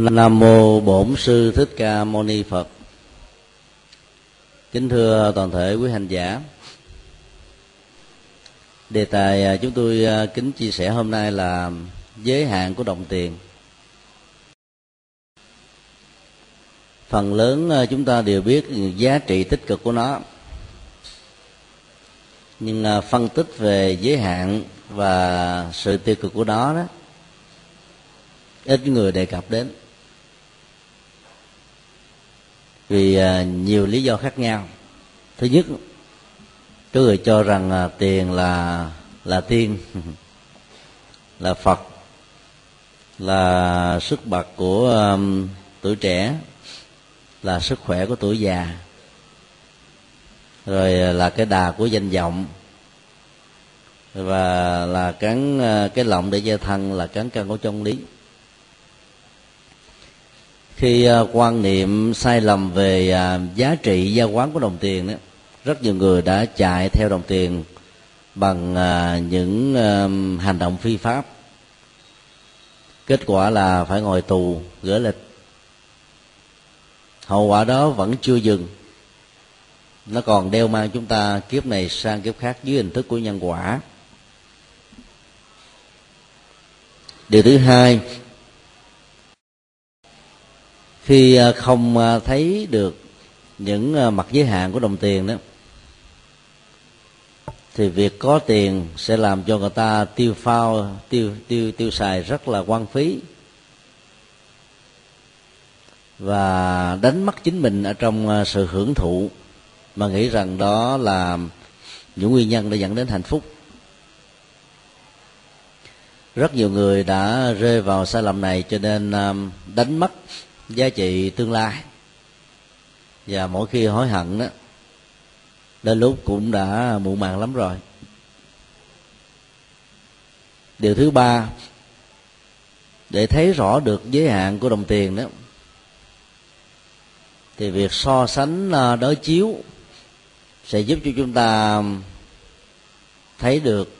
Nam mô Bổn sư Thích Ca Mâu Ni Phật. Kính thưa toàn thể quý hành giả. Đề tài à, chúng tôi à, kính chia sẻ hôm nay là giới hạn của đồng tiền. Phần lớn à, chúng ta đều biết giá trị tích cực của nó. Nhưng phân tích về giới hạn và sự tiêu cực của nó đó, ít người đề cập đến vì à, nhiều lý do khác nhau. Thứ nhất có người cho rằng à, tiền là là tiên là phật là sức bật của um, tuổi trẻ là sức khỏe của tuổi già. Rồi à, là cái đà của danh vọng. Và là cắn cái lọng để gia thân là cắn căn của trong lý khi à, quan niệm sai lầm về à, giá trị gia quán của đồng tiền đó rất nhiều người đã chạy theo đồng tiền bằng à, những hành động phi pháp. Kết quả là phải ngồi tù, gỡ lịch. Hậu quả đó vẫn chưa dừng. Nó còn đeo mang chúng ta kiếp này sang kiếp khác dưới hình thức của nhân quả. Điều thứ hai khi ờ, không ờ, thấy được những ờ, mặt giới hạn của đồng tiền đó, thì việc có tiền sẽ làm cho người ta tiêu phao, tiêu tiêu tiêu xài rất là quan phí và đánh mất chính mình ở trong sự hưởng thụ mà nghĩ rằng đó là những nguyên nhân để dẫn đến hạnh phúc. Rất nhiều người đã rơi vào sai lầm này cho nên đánh mất giá trị tương lai. Và mỗi khi hối hận đó, đến lúc cũng đã muộn màng lắm rồi. Điều thứ ba, để thấy rõ được giới hạn của đồng tiền đó, thì việc so sánh à, đối chiếu sẽ giúp cho chúng ta thấy được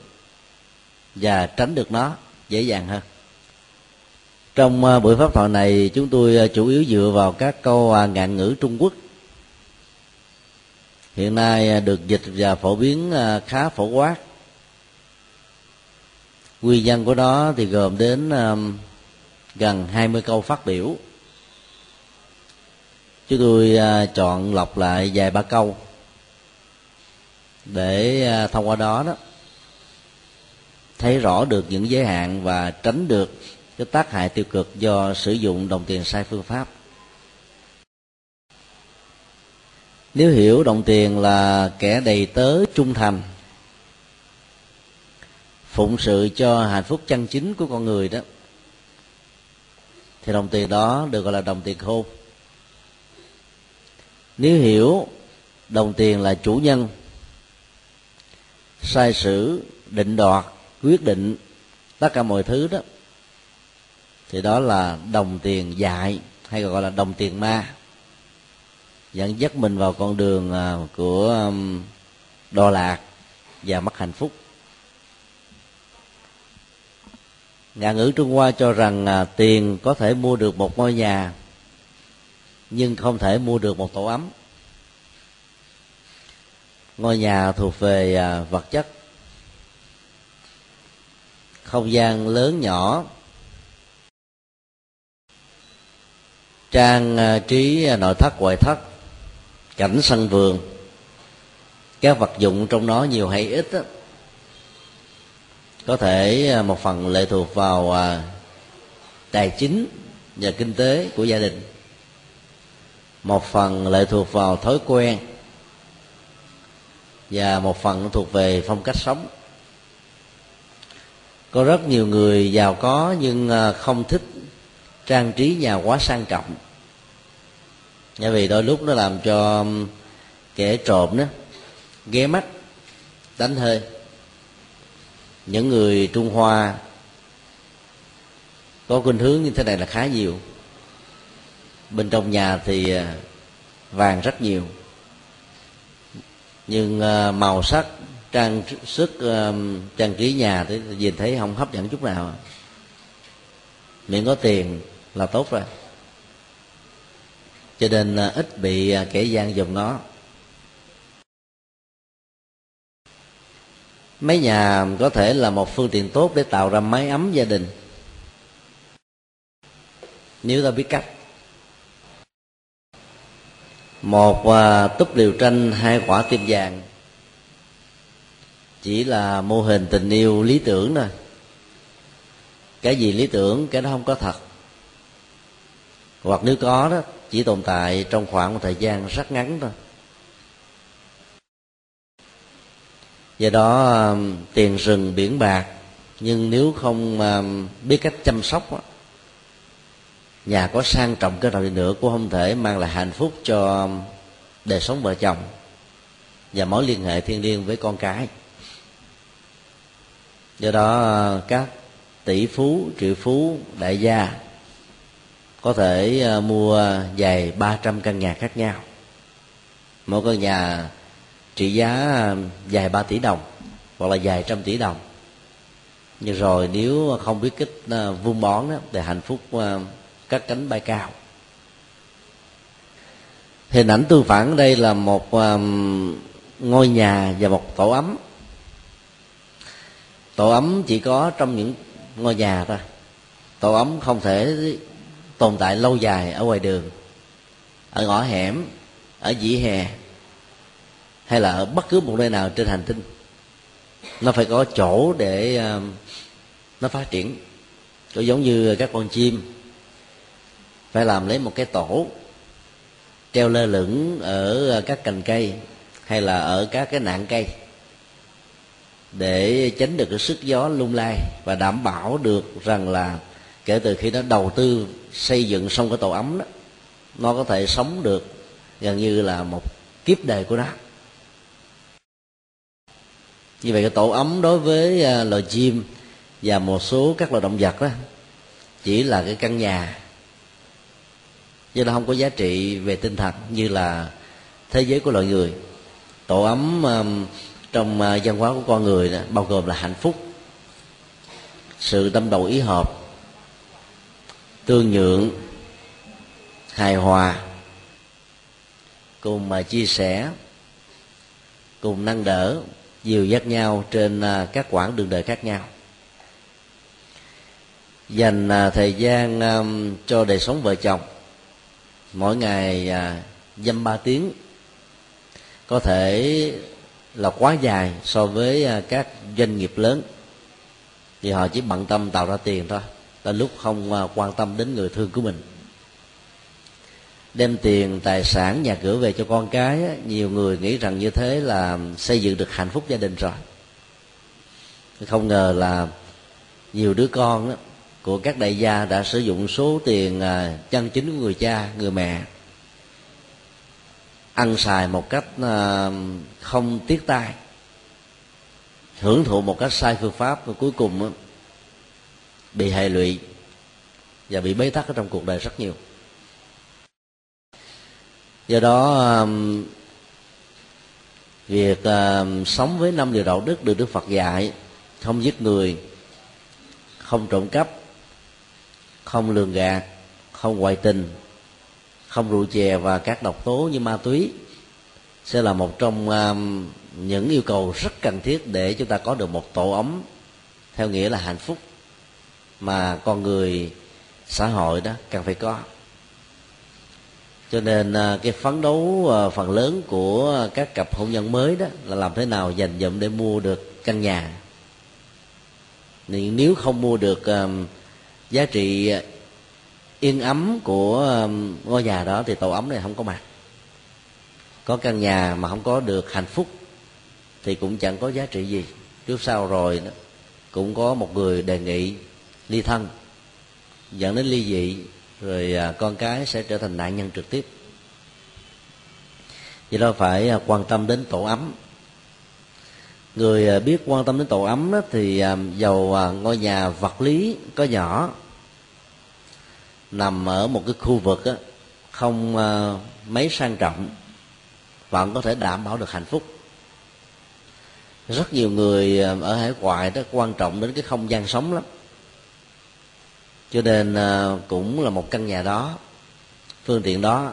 và tránh được nó dễ dàng hơn trong ờ, buổi pháp thoại này, chúng tôi ờ, chủ yếu dựa vào các câu à, ngạn ngữ trung quốc. Hiện nay ờ, được dịch và phổ biến khá phổ quát. Nguyên nhân của đó thì gồm đến gần 20 câu phát biểu. Chúng tôi chọn lọc lại vài ba câu để thông qua đó đó, thấy rõ được những giới hạn và tránh được cái tác hại tiêu cực do sử dụng đồng tiền sai phương pháp. Nếu hiểu đồng tiền là kẻ đầy tớ trung thành, phụng sự cho hạnh phúc chân chính của con người đó, thì đồng tiền đó được gọi là đồng tiền khôn. Nếu hiểu đồng tiền là chủ nhân, sai sử, định đoạt, quyết định tất cả mọi thứ đó thì đó là đồng tiền dại hay gọi là đồng tiền ma. Dẫn dắt mình vào con đường à, của đo lạc và mất hạnh phúc. Ngạn ngữ trung hoa cho rằng à, tiền có thể mua được một ngôi nhà nhưng không thể mua được một tổ ấm. Ngôi nhà thuộc về à, vật chất. Không gian lớn nhỏ trang ờ, trí ờ, nội thất ngoại thất cảnh sân vườn. Các vật dụng trong nó nhiều hay ít đó, có thể ờ, một phần lệ thuộc vào tài chính và kinh tế của gia đình. Một phần lệ thuộc vào thói quen. Và một phần thuộc về phong cách sống. Có rất nhiều người giàu có nhưng không thích trang trí nhà quá sang trọng. Bởi vì đôi lúc nó làm cho um, kẻ trộm đó, ghé mắt, đánh hơi. Những người trung hoa có khuynh hướng như thế này là khá nhiều. Bên trong nhà thì uh, vàng rất nhiều. Nhưng uh, màu sắc, trang sức um, trang trí nhà thì nhìn thấy không hấp dẫn chút nào. Miễn có tiền là tốt rồi. Cho nên à, ít bị à, kẻ gian dùng nó máy nhà có thể là một phương tiện tốt để tạo ra máy ấm gia đình. Nếu ta biết cách. Một à, túp liều tranh hai quả tim vàng. Chỉ là mô hình tình yêu lý tưởng thôi. Cái gì lý tưởng, cái đó không có thật hoặc nếu có đó, chỉ tồn tại trong khoảng một thời gian rất ngắn thôi. Do đó um, tiền rừng, biển bạc, nhưng nếu không um, biết cách chăm sóc nhà có sang trọng cái nào đi nữa cũng không thể mang lại hạnh phúc cho um, đời sống vợ chồng và mối liên hệ thiêng liêng với con cái. Do đó uh, các tỷ phú, triệu phú, đại gia có thể à, mua vài ba trăm căn nhà khác nhau. Mỗi căn nhà trị giá à, vài ba tỷ đồng hoặc là vài trăm tỷ đồng. Nhưng rồi nếu không biết cách à, vun bón đó, thì hạnh phúc cắt cánh bay cao. Hình ảnh tương phản đây là một ngôi nhà và một tổ ấm. Tổ ấm chỉ có trong những ngôi nhà thôi. Tổ ấm không thể tồn tại lâu dài ở ngoài đường, ở ngõ hẻm, ở dĩ hè, hay là ở bất cứ một nơi nào trên hành tinh. Nó phải có chỗ để um, nó phát triển. Có giống như các con chim phải làm lấy một cái tổ, treo lơ lửng ở ờ, các cành cây hay là ở các cái nạn cây để tránh được cái sức gió lung lay và đảm bảo được rằng là kể từ khi nó đầu tư xây dựng xong cái tổ ấm đó nó có thể sống được gần như là một kiếp đời của nó. Như vậy cái tổ ấm đối với à, loài chim và một số các loài động vật đó chỉ là cái căn nhà. Chứ nó không có giá trị về tinh thần như là thế giới của loài người. Tổ ấm um, trong uh, văn hóa của con người đó, bao gồm là hạnh phúc sự tâm đầu ý hợp tương nhượng, hài hòa, cùng mà chia sẻ, cùng nâng đỡ, dìu dắt nhau trên à, các quãng đường đời khác nhau. Dành à, thời gian à, cho đời sống vợ chồng, mỗi ngày dăm ba tiếng, có thể là quá dài so với các doanh nghiệp lớn. Thì họ chỉ bận tâm tạo ra tiền thôi là lúc không à, quan tâm đến người thương của mình. Đem tiền tài sản nhà cửa về cho con cái nhiều người nghĩ rằng như thế là xây dựng được hạnh phúc gia đình rồi. Không ngờ là nhiều đứa con đó, của các đại gia đã sử dụng số tiền à, chân chính của người cha người mẹ ăn xài một cách à, không tiếc tay hưởng thụ một cách sai phương pháp. Và cuối cùng bị hệ lụy và bị bế tắc ở trong cuộc đời rất nhiều. Do đó um, việc um, sống với năm điều đạo đức được đức phật dạy, không giết người, không trộm cắp, không lường gạt, không ngoại tình, không rượu chè và các độc tố như ma túy sẽ là một trong um, những yêu cầu rất cần thiết để chúng ta có được một tổ ấm theo nghĩa là hạnh phúc mà con người xã hội đó cần phải có. Cho nên à, cái phấn đấu à, phần lớn của các cặp hôn nhân mới đó là làm thế nào dành dụm để mua được căn nhà. Nếu không mua được à, giá trị yên ấm của ngôi nhà đó thì tổ ấm này không có mặt. Có căn nhà mà không có được hạnh phúc thì cũng chẳng có giá trị gì. Trước sau rồi đó, cũng có một người đề nghị ly thân dẫn đến ly dị rồi à, con cái sẽ trở thành nạn nhân trực tiếp. Vì đó phải à, quan tâm đến tổ ấm. Người à, biết quan tâm đến tổ ấm đó, thì giàu ngôi nhà vật lý có nhỏ nằm ở một cái khu vực đó, không mấy sang trọng vẫn có thể đảm bảo được hạnh phúc. Rất nhiều người ở hải ngoại đó quan trọng đến cái không gian sống lắm cho nên à, cũng là một căn nhà đó, phương tiện đó,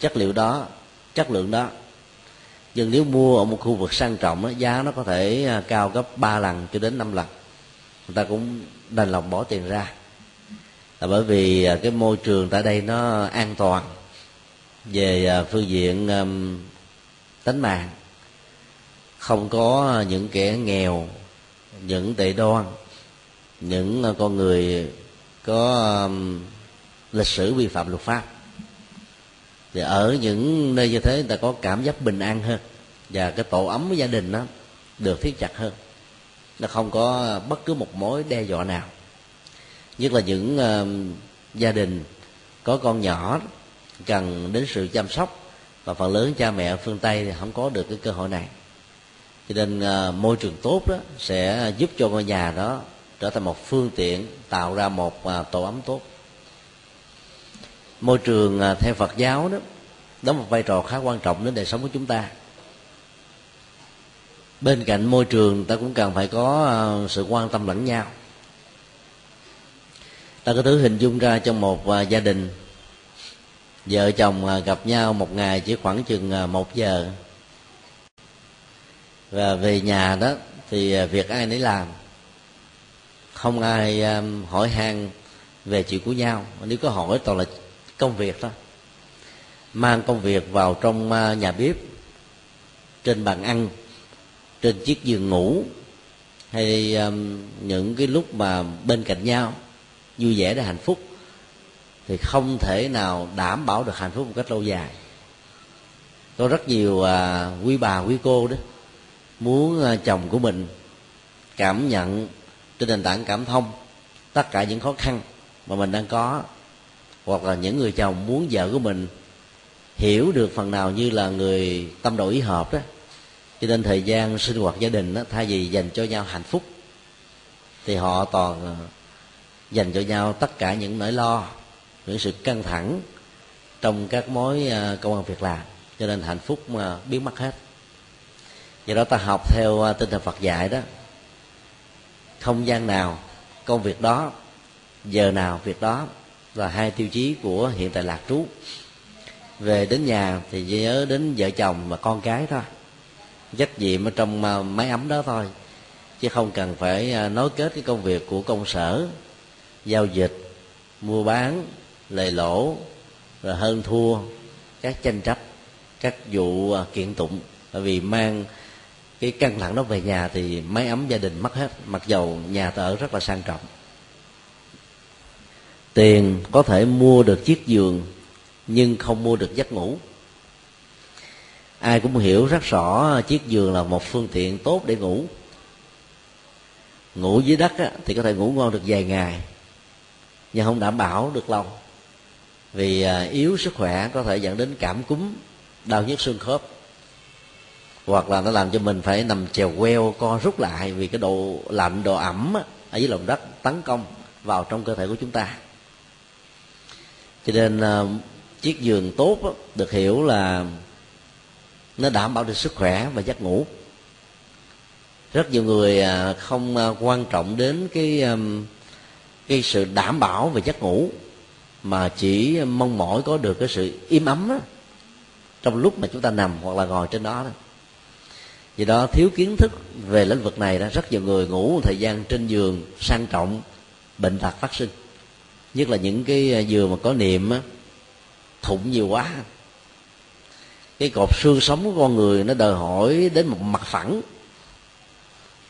chất liệu đó, chất lượng đó. Nhưng nếu mua ở một khu vực sang trọng giá nó có thể à, cao gấp 3 lần cho đến 5 lần. Người ta cũng đành lòng bỏ tiền ra. Là bởi vì à, cái môi trường tại đây nó an toàn về phương diện tính mạng. Không có những kẻ nghèo, những tệ đoan, những con người có um, lịch sử vi phạm luật pháp. Thì ở những nơi như thế người ta có cảm giác bình an hơn và cái tổ ấm của gia đình nó được thiết chặt hơn. Nó không có uh, bất cứ một mối đe dọa nào. Nhất là những uh, gia đình có con nhỏ cần đến sự chăm sóc và phần lớn cha mẹ phương tây thì không có được cái cơ hội này. Cho nên uh, môi trường tốt đó sẽ giúp cho ngôi nhà đó trở thành một phương tiện tạo ra một à, tổ ấm tốt. Môi trường à, theo phật giáo đó, đóng một vai trò khá quan trọng đến đời sống của chúng ta. Bên cạnh môi trường, ta cũng cần phải có à, sự quan tâm lẫn nhau. Ta có thứ hình dung ra trong một gia đình, vợ chồng gặp nhau một ngày chỉ khoảng chừng một giờ. Và về nhà đó thì việc ai nấy làm không ai um, hỏi han về chuyện của nhau. Nếu có hỏi toàn là công việc thôi. Mang công việc vào trong uh, nhà bếp trên bàn ăn trên chiếc giường ngủ hay um, những cái lúc mà bên cạnh nhau vui vẻ để hạnh phúc thì không thể nào đảm bảo được hạnh phúc một cách lâu dài. Có rất nhiều uh, quý bà quý cô đó muốn uh, chồng của mình cảm nhận trên nền tảng cảm thông tất cả những khó khăn mà mình đang có hoặc là những người chồng muốn vợ của mình hiểu được phần nào như là người tâm độ ý hợp đó cho nên thời gian sinh hoạt gia đình đó, thay vì dành cho nhau hạnh phúc thì họ toàn ờ, dành cho nhau tất cả những nỗi lo những sự căng thẳng trong các mối ờ, công an việc làm. Cho nên hạnh phúc mà biến mất hết. Do đó ta học theo ờ, tinh thần phật dạy đó không gian nào, công việc đó, giờ nào việc đó là hai tiêu chí của hiện tại lạc trú. Về đến nhà thì nhớ đến vợ chồng và con cái thôi. Trách nhiệm ở trong à, máy ấm đó thôi. Chứ không cần phải à, nối kết cái công việc của công sở, giao dịch, mua bán, lề lỗ rồi hơn thua các tranh chấp, các vụ à, kiện tụng. Bởi vì mang cái căng thẳng đó về nhà thì máy ấm gia đình mất hết mặc dầu nhà ta ở rất là sang trọng. Tiền có thể mua được chiếc giường nhưng không mua được giấc ngủ. Ai cũng hiểu rất rõ chiếc giường là một phương tiện tốt để ngủ. Ngủ dưới đất á, thì có thể ngủ ngon được vài ngày nhưng không đảm bảo được lâu. Vì à, yếu sức khỏe có thể dẫn đến cảm cúm đau nhức xương khớp hoặc là nó làm cho mình phải nằm chèo queo co rút lại vì cái độ lạnh độ ẩm ở dưới lòng đất tấn công vào trong cơ thể của chúng ta. Cho nên ờ, chiếc giường tốt được hiểu là nó đảm bảo được sức khỏe và giấc ngủ. Rất nhiều người ờ, không ờ, quan trọng đến cái cái sự đảm bảo về giấc ngủ mà chỉ mong mỏi có được cái sự im ấm đó, trong lúc mà chúng ta nằm hoặc là ngồi trên đó đó vì đó thiếu kiến thức về lĩnh vực này đó rất nhiều người ngủ một thời gian trên giường sang trọng bệnh tật phát sinh. Nhất là những cái à, giường mà có niệm á, thụng nhiều quá. Cái cột xương sống của con người nó đòi hỏi đến một mặt phẳng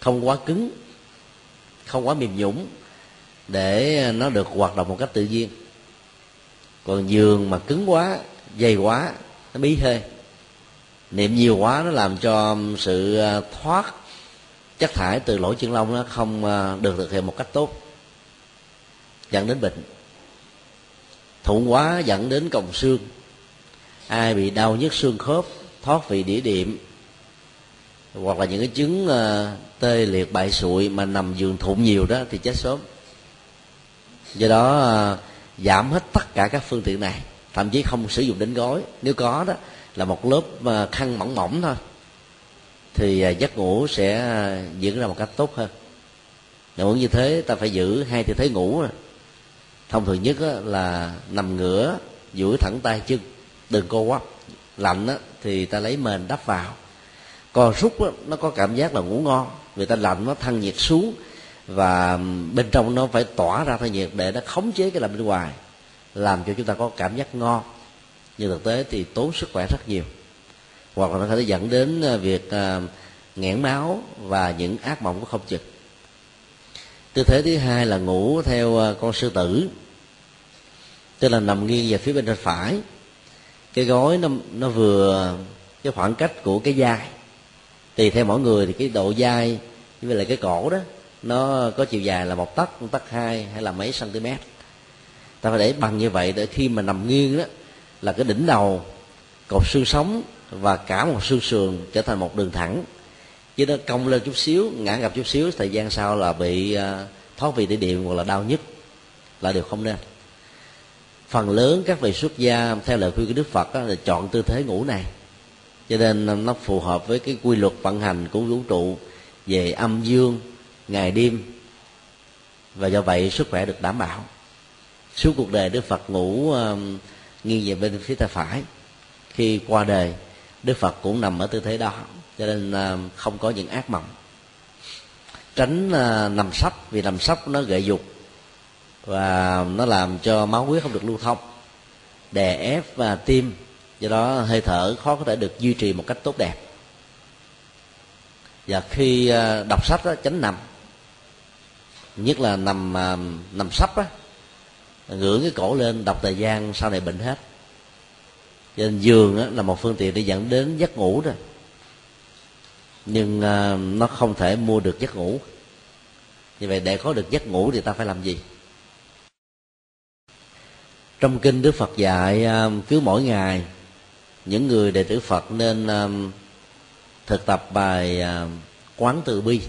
không quá cứng không quá mềm nhũng để nó được hoạt động một cách tự nhiên. Còn giường mà cứng quá dày quá nó bí hơi niệm nhiều quá nó làm cho sự ờ, thoát chất thải từ lỗ chân lông nó không ờ, được thực hiện một cách tốt, dẫn đến bệnh. Thụng quá dẫn đến còng xương. Ai bị đau nhức xương khớp, thoát vị đĩa điểm hoặc là những cái chứng ờ, tê liệt bại sụi mà nằm giường thụng nhiều đó thì chết sớm. Do đó giảm hết tất cả các phương tiện này, thậm chí không sử dụng đến gói nếu có đó là một lớp ờ, khăn mỏng mỏng thôi. Thì ờ, giấc ngủ sẽ ờ, diễn ra một cách tốt hơn. Nếu như thế, ta phải giữ hai tư thế ngủ thông thường nhất là nằm ngửa, duỗi thẳng tay chân, đừng co quắp. Lạnh thì ta lấy mền đắp vào. Còn súc nó có cảm giác là ngủ ngon. Vì ta lạnh nó, thăng nhiệt xuống. Và bên trong nó phải tỏa ra thân nhiệt để nó khống chế cái lạnh bên ngoài, làm cho chúng ta có cảm giác ngon nhưng thực tế thì tốn sức khỏe rất nhiều. Hoặc là nó có thể dẫn đến à, việc uh, nghẽn máu và những ác mộng của không chừng. Tư thế thứ hai là ngủ theo à, con sư tử tức là nằm nghiêng về phía bên phải. Cái gối nó nó vừa cái khoảng cách của cái vai. Tùy theo mỗi người thì cái độ dai với lại cái cổ đó nó có chiều dài là một tấc một tấc hai hay là mấy cm ta phải để bằng như vậy để khi mà nằm nghiêng đó là cái đỉnh đầu cột xương sống và cả một xương sườn trở thành một đường thẳng. Chứ nó cong lên chút xíu ngã gặp chút xíu thời gian sau là bị à, thoát vị đĩa điểm hoặc là đau nhức là điều không nên. Phần lớn các vị xuất gia theo lời khuyên của đức phật đó, là chọn tư thế ngủ này. Cho nên nó phù hợp với cái quy luật vận hành của vũ trụ về âm dương ngày đêm. Và do vậy sức khỏe được đảm bảo. Suốt cuộc đời đức phật ngủ uh, nghiêng về bên phía tay phải. Khi qua đời đức phật cũng nằm ở tư thế đó cho nên à, không có những ác mộng. Tránh à, nằm sấp vì nằm sấp nó gợi dục và nó làm cho máu huyết không được lưu thông đè ép và tim do đó hơi thở khó có thể được duy trì một cách tốt đẹp. Và khi à, đọc sách đó, tránh nằm nhất là nằm nằm sấp đó ngửa cái cổ lên, đọc thời gian, sau này bệnh hết. Cho nên giường là một phương tiện để dẫn đến giấc ngủ đó. Nhưng à, nó không thể mua được giấc ngủ. Như vậy để có được giấc ngủ thì ta phải làm gì? Trong kinh đức phật dạy à, cứ mỗi ngày, những người đệ tử phật nên à, thực tập bài quán từ bi.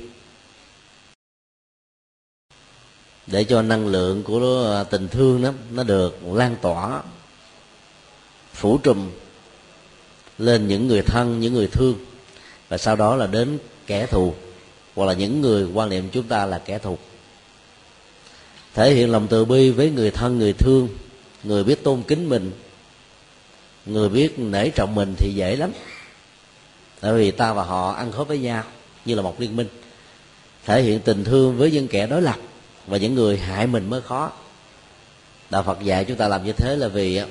Để cho năng lượng của à, tình thương đó, nó được lan tỏa, phủ trùm lên những người thân, những người thương. Và sau đó là đến kẻ thù, hoặc là những người quan niệm chúng ta là kẻ thù. Thể hiện lòng từ bi với người thân, người thương, người biết tôn kính mình, người biết nể trọng mình thì dễ lắm. Tại vì ta và họ ăn khớp với nhau như là một liên minh. Thể hiện tình thương với những kẻ đối lập và những người hại mình mới khó. Đạo phật dạy chúng ta làm như thế là vì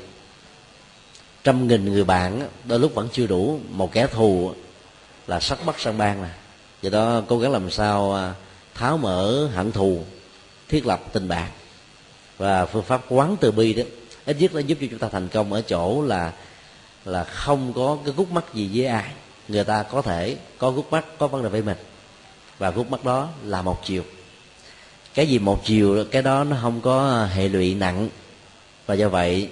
trăm nghìn người bạn đôi lúc vẫn chưa đủ, một kẻ thù là sắc bắt sang ban mà. Do đó cố gắng làm sao à, tháo mở hận thù, thiết lập tình bạn. Và phương pháp quán từ bi đó, ít nhất nó giúp cho chúng ta thành công ở chỗ là là không có cái gút mắt gì với ai. Người ta có thể có gút mắt, có vấn đề với mình. Và gút mắt đó là một chiều cái gì một chiều cái đó nó không có hệ lụy nặng. Và do vậy,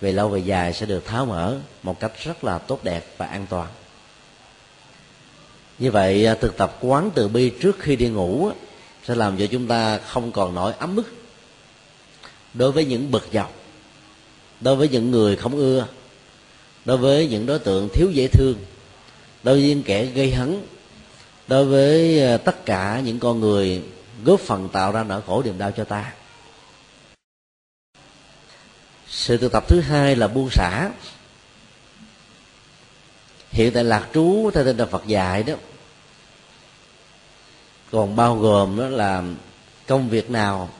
về lâu về dài sẽ được tháo mở một cách rất là tốt đẹp và an toàn. Như vậy à, thực tập quán từ bi trước khi đi ngủ sẽ làm cho chúng ta không còn nổi ấm ức đối với những bực dọc, đối với những người không ưa, đối với những đối tượng thiếu dễ thương, đối với những kẻ gây hấn, đối với à, tất cả những con người góp phần tạo ra nỗi khổ niềm đau cho ta. Sự thực tập thứ hai là buông xả. Hiện tại lạc trú theo tinh thần phật dạy đó, còn bao gồm đó là công việc nào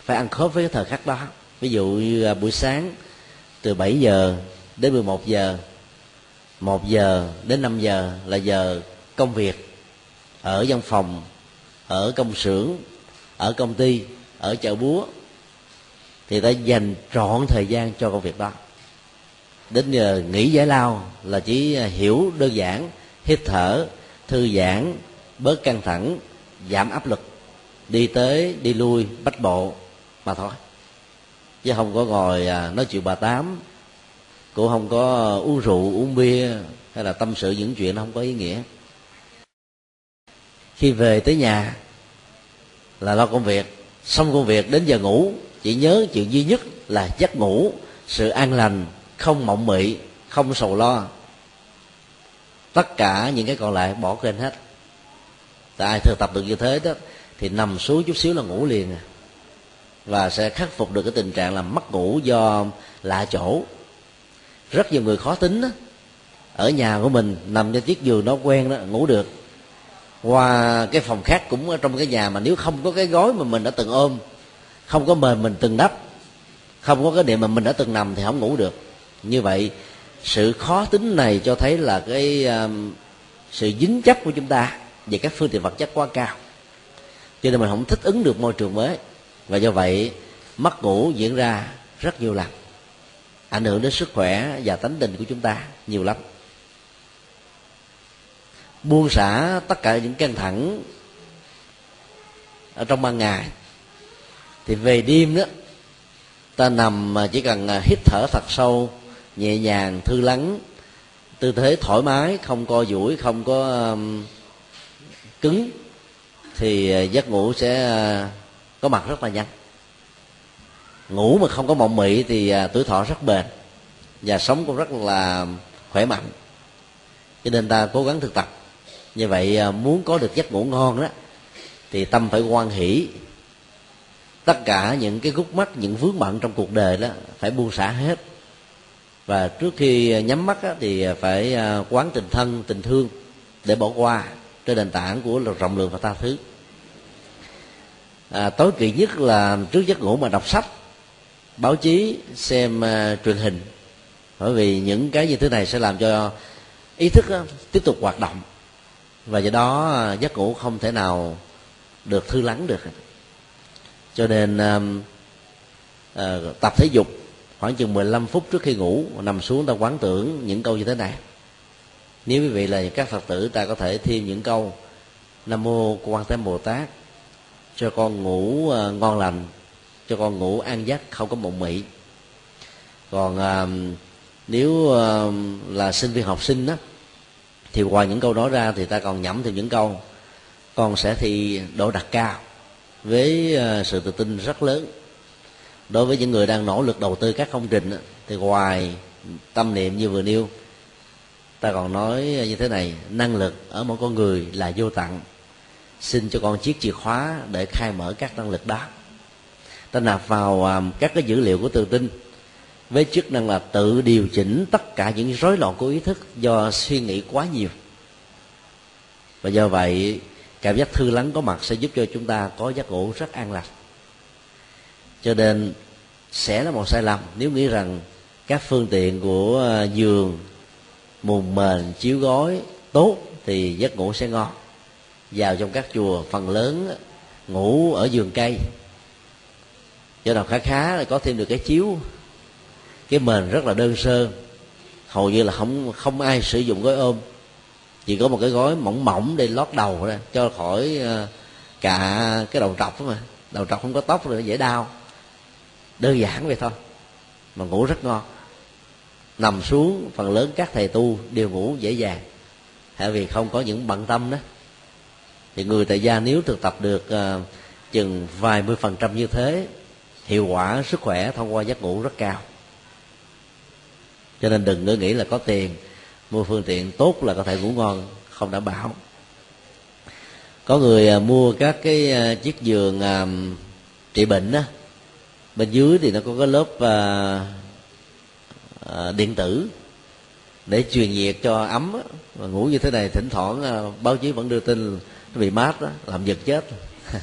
phải ăn khớp với cái thời khắc đó. Ví dụ như buổi sáng từ 7 giờ đến 11 giờ 1 giờ đến 5 giờ là giờ công việc ở văn phòng ở công xưởng, ở công ty, ở chợ búa, thì ta dành trọn thời gian cho công việc đó. Đến giờ nghỉ giải lao là chỉ à, hiểu đơn giản, hít thở, thư giãn, bớt căng thẳng, giảm áp lực, đi tới, đi lui, bách bộ mà thôi. Chứ không có ngồi à, nói chuyện bà tám, cũng không có à, uống rượu, uống bia, hay là tâm sự những chuyện nó không có ý nghĩa khi về tới nhà là lo công việc. Xong công việc đến giờ ngủ chỉ nhớ chuyện duy nhất là giấc ngủ sự an lành không mộng mị không sầu lo. Tất cả những cái còn lại bỏ quên hết. Tại ai thực tập được như thế đó thì nằm xuống chút xíu là ngủ liền. À và sẽ khắc phục được cái tình trạng là mất ngủ do lạ chỗ. Rất nhiều người khó tính đó, ở nhà của mình nằm trên chiếc giường nó quen đó ngủ được qua cái phòng khác cũng ở trong cái nhà mà nếu không có cái gối mà mình đã từng ôm không có mền mình từng đắp không có cái điểm mà mình đã từng nằm thì không ngủ được. Như vậy sự khó tính này cho thấy là cái um, sự dính chấp của chúng ta về các phương tiện vật chất quá cao. Cho nên mình không thích ứng được môi trường mới. Và do vậy mất ngủ diễn ra rất nhiều lần ảnh hưởng đến sức khỏe và tánh tình của chúng ta nhiều lắm buông xả tất cả những căng thẳng ở trong ban ngày. Thì về đêm đó ta nằm mà chỉ cần à, hít thở thật sâu nhẹ nhàng thư lắng tư thế thoải mái không co duỗi không có um, cứng thì à, giấc ngủ sẽ à, có mặt rất là nhanh. Ngủ mà không có mộng mị thì tuổi thọ rất bền và sống cũng rất là khỏe mạnh. Cho nên ta cố gắng thực tập như vậy à, muốn có được giấc ngủ ngon đó thì tâm phải quan hỷ. Tất cả những cái gút mắt những vướng bận trong cuộc đời đó phải buông xả hết. Và trước khi nhắm mắt đó, thì phải à, quán tình thân tình thương để bỏ qua trên nền tảng của rộng lượng và tha thứ. À, tối kỵ nhất là trước giấc ngủ mà đọc sách báo chí xem uh, truyền hình. Bởi vì những cái như thế này sẽ làm cho ý thức đó, tiếp tục hoạt động và do đó à, giấc ngủ không thể nào được thư lắng được. Cho nên uh, uh, tập thể dục khoảng chừng 15 phút trước khi ngủ nằm xuống ta quán tưởng những câu như thế này. Nếu quý vị là các phật tử ta có thể thêm những câu nam mô quan thế bồ tát cho con ngủ uh, ngon lành cho con ngủ an giấc không có mộng mị. Còn uh, nếu uh, là sinh viên học sinh đó thì ngoài những câu đó ra thì ta còn nhẩm thêm những câu, con sẽ thi độ đặt cao với ờ, sự tự tin rất lớn. Đối với những người đang nỗ lực đầu tư các công trình thì ngoài tâm niệm như vừa nêu, ta còn nói như thế này, năng lực ở mỗi con người là vô tận. Xin cho con chiếc chìa khóa để khai mở các năng lực đó. Ta nạp vào ờ, các cái dữ liệu của tự tin với chức năng là tự điều chỉnh tất cả những rối loạn của ý thức do suy nghĩ quá nhiều. Và do vậy, cảm giác thư lắng có mặt sẽ giúp cho chúng ta có giấc ngủ rất an lành. Cho nên, sẽ là một sai lầm nếu nghĩ rằng các phương tiện của ờ, giường, mùng mền, chiếu gối tốt thì giấc ngủ sẽ ngon. Vào trong các chùa phần lớn ờ, ngủ ở giường cây. Do nào khá khá là có thêm được cái chiếu cái mền rất là đơn sơ. Hầu như là không không ai sử dụng gói ôm. Chỉ có một cái gói mỏng mỏng để lót đầu ra cho khỏi ờ, cả cái đầu trọc mà. Đầu trọc không có tóc rồi dễ đau. Đơn giản vậy thôi mà ngủ rất ngon. Nằm xuống phần lớn các thầy tu đều ngủ dễ dàng. Tại vì không có những bận tâm đó. Thì người tại gia nếu thực tập được uh, chừng vài mươi phần trăm như thế hiệu quả sức khỏe thông qua giấc ngủ rất cao cho nên đừng có nghĩ là có tiền. Mua phương tiện tốt là có thể ngủ ngon không đảm bảo. Có người à, mua các cái à, chiếc giường à, trị bệnh á. Bên dưới thì nó có cái lớp à, điện tử để truyền nhiệt cho ấm á. và ngủ như thế này thỉnh thoảng báo chí vẫn đưa tin nó bị mát đó, làm giật chết.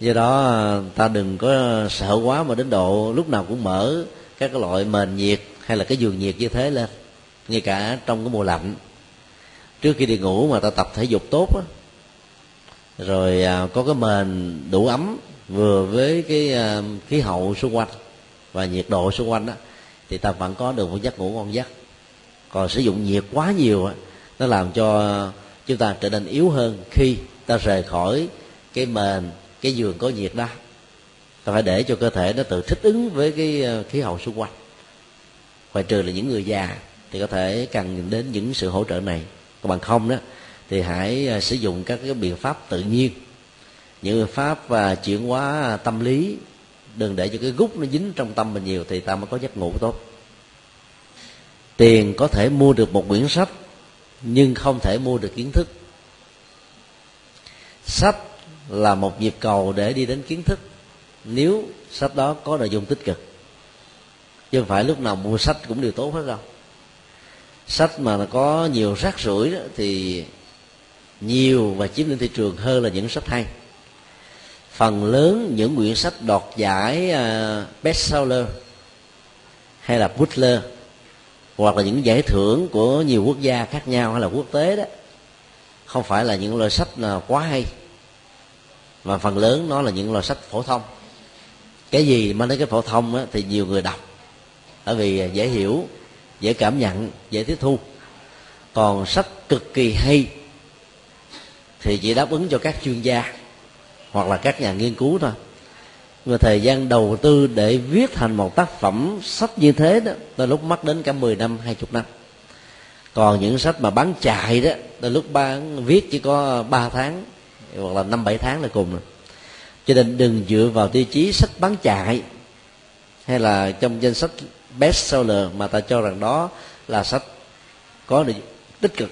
Do đó ta đừng có sợ quá mà đến độ lúc nào cũng mở các cái loại mền nhiệt hay là cái giường nhiệt như thế lên, ngay cả trong cái mùa lạnh. Trước khi đi ngủ mà ta tập thể dục tốt á. Rồi à, có cái mền đủ ấm vừa với cái à, khí hậu xung quanh và nhiệt độ xung quanh đó thì ta vẫn có được một giấc ngủ ngon giấc. Còn sử dụng nhiệt quá nhiều nó làm cho chúng ta trở nên yếu hơn khi ta rời khỏi cái mền, cái giường có nhiệt đó ta phải để cho cơ thể nó tự thích ứng với cái ờ, khí hậu xung quanh. Ngoài trừ là những người già thì có thể cần đến những sự hỗ trợ này. Còn bằng không đó, thì hãy ờ, sử dụng các cái biện pháp tự nhiên. Những pháp và chuyển hóa tâm lý, đừng để cho cái gút nó dính trong tâm mình nhiều thì ta mới có giấc ngủ tốt. Tiền có thể mua được một quyển sách, nhưng không thể mua được kiến thức. Sách là một nhịp cầu để đi đến kiến thức nếu sách đó có nội dung tích cực chứ không phải lúc nào mua sách cũng đều tốt hết đâu. Sách mà có nhiều rác rưởi đó, thì nhiều và chiếm lĩnh thị trường hơn là những sách hay. Phần lớn những quyển sách đoạt giải à, bestseller hay là Butler hoặc là những giải thưởng của nhiều quốc gia khác nhau hay là quốc tế đó không phải là những loại sách là quá hay mà phần lớn nó là những loại sách phổ thông cái gì mà nói cái phổ thông á, thì nhiều người đọc. Bởi vì dễ hiểu dễ cảm nhận dễ tiếp thu. Còn sách cực kỳ hay thì chỉ đáp ứng cho các chuyên gia hoặc là các nhà nghiên cứu thôi. Và thời gian đầu tư để viết thành một tác phẩm sách như thế đó tới lúc mất đến cả 10 năm 20 năm. Còn những sách mà bán chạy đó tới lúc bán viết chỉ có 3 tháng hoặc là năm bảy tháng là cùng rồi cho nên đừng dựa vào tiêu chí sách bán chạy hay là trong danh sách best seller mà ta cho rằng đó là sách có nội tích cực.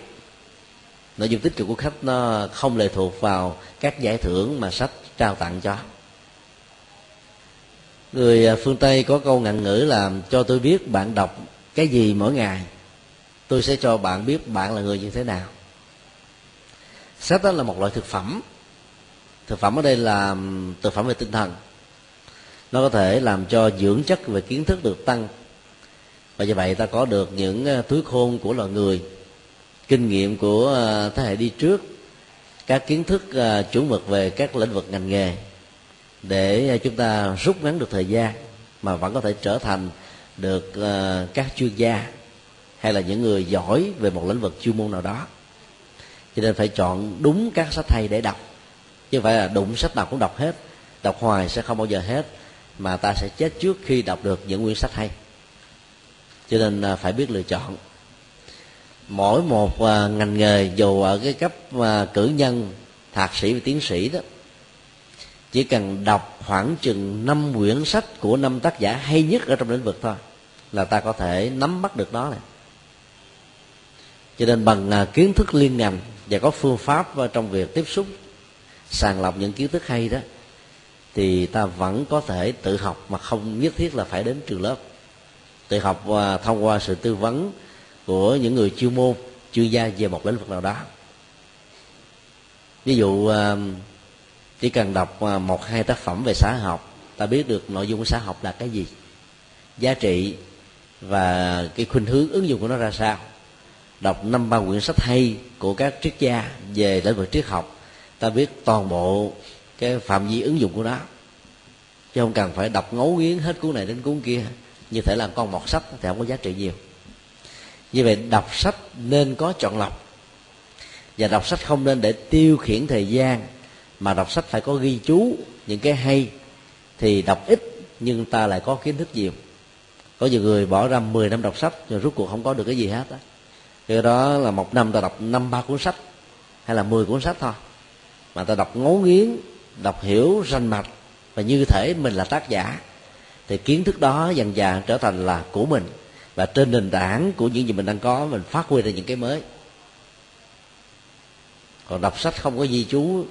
Nội dung tích cực của khách nó không lệ thuộc vào các giải thưởng mà sách trao tặng cho. Người à, phương tây có câu ngạn ngữ là cho tôi biết bạn đọc cái gì mỗi ngày, tôi sẽ cho bạn biết bạn là người như thế nào. Sách đó là một loại thực phẩm thực phẩm ở đây là thực phẩm về tinh thần. Nó có thể làm cho dưỡng chất về kiến thức được tăng. Và như vậy ta có được những ờ, túi khôn của loài người, kinh nghiệm của ờ, thế hệ đi trước, các kiến thức ờ, chủ mực về các lĩnh vực ngành nghề để chúng ta rút ngắn được thời gian mà vẫn có thể trở thành được các chuyên gia hay là những người giỏi về một lĩnh vực chuyên môn nào đó. Cho nên phải chọn đúng các sách hay để đọc chứ phải là đụng sách nào cũng đọc hết. Đọc hoài sẽ không bao giờ hết. Mà ta sẽ chết trước khi đọc được những quyển sách hay. Cho nên à, phải biết lựa chọn. Mỗi một à, ngành nghề dù ở cái cấp à, cử nhân, thạc sĩ và tiến sĩ đó, chỉ cần đọc khoảng chừng năm quyển sách của năm tác giả hay nhất ở trong lĩnh vực thôi là ta có thể nắm bắt được nó này cho nên bằng kiến thức liên ngành và có phương pháp trong việc tiếp xúc sàng lọc những kiến thức hay đó, thì ta vẫn có thể tự học mà không nhất thiết là phải đến trường lớp. Tự học và thông qua sự tư vấn của những người chuyên môn, chuyên gia về một lĩnh vực nào đó. Ví dụ à, chỉ cần đọc à, một, hai tác phẩm về xã học ta biết được nội dung của xã học là cái gì, giá trị và cái khuynh hướng ứng dụng của nó ra sao. Đọc năm ba quyển sách hay của các triết gia về lĩnh vực triết học ta biết toàn bộ cái phạm vi ứng dụng của nó. Chứ không cần phải đọc ngấu nghiến hết cuốn này đến cuốn kia. Như thể là con mọt sách, thì không có giá trị nhiều. Như vậy, đọc sách nên có chọn lọc. Và đọc sách không nên để tiêu khiển thời gian, mà đọc sách phải có ghi chú, những cái hay. Thì đọc ít, nhưng ta lại có kiến thức nhiều. Có nhiều người bỏ ra 10 năm đọc sách rồi rút cuộc không có được cái gì hết á. Do đó là một năm ta đọc năm, ba cuốn sách, hay là 10 cuốn sách thôi mà ta đọc ngấu nghiến, đọc hiểu ranh mạch, và như thể mình là tác giả, thì kiến thức đó dần dần trở thành là của mình, và trên nền tảng của những gì mình đang có, mình phát huy ra những cái mới. Còn đọc sách không có ghi chú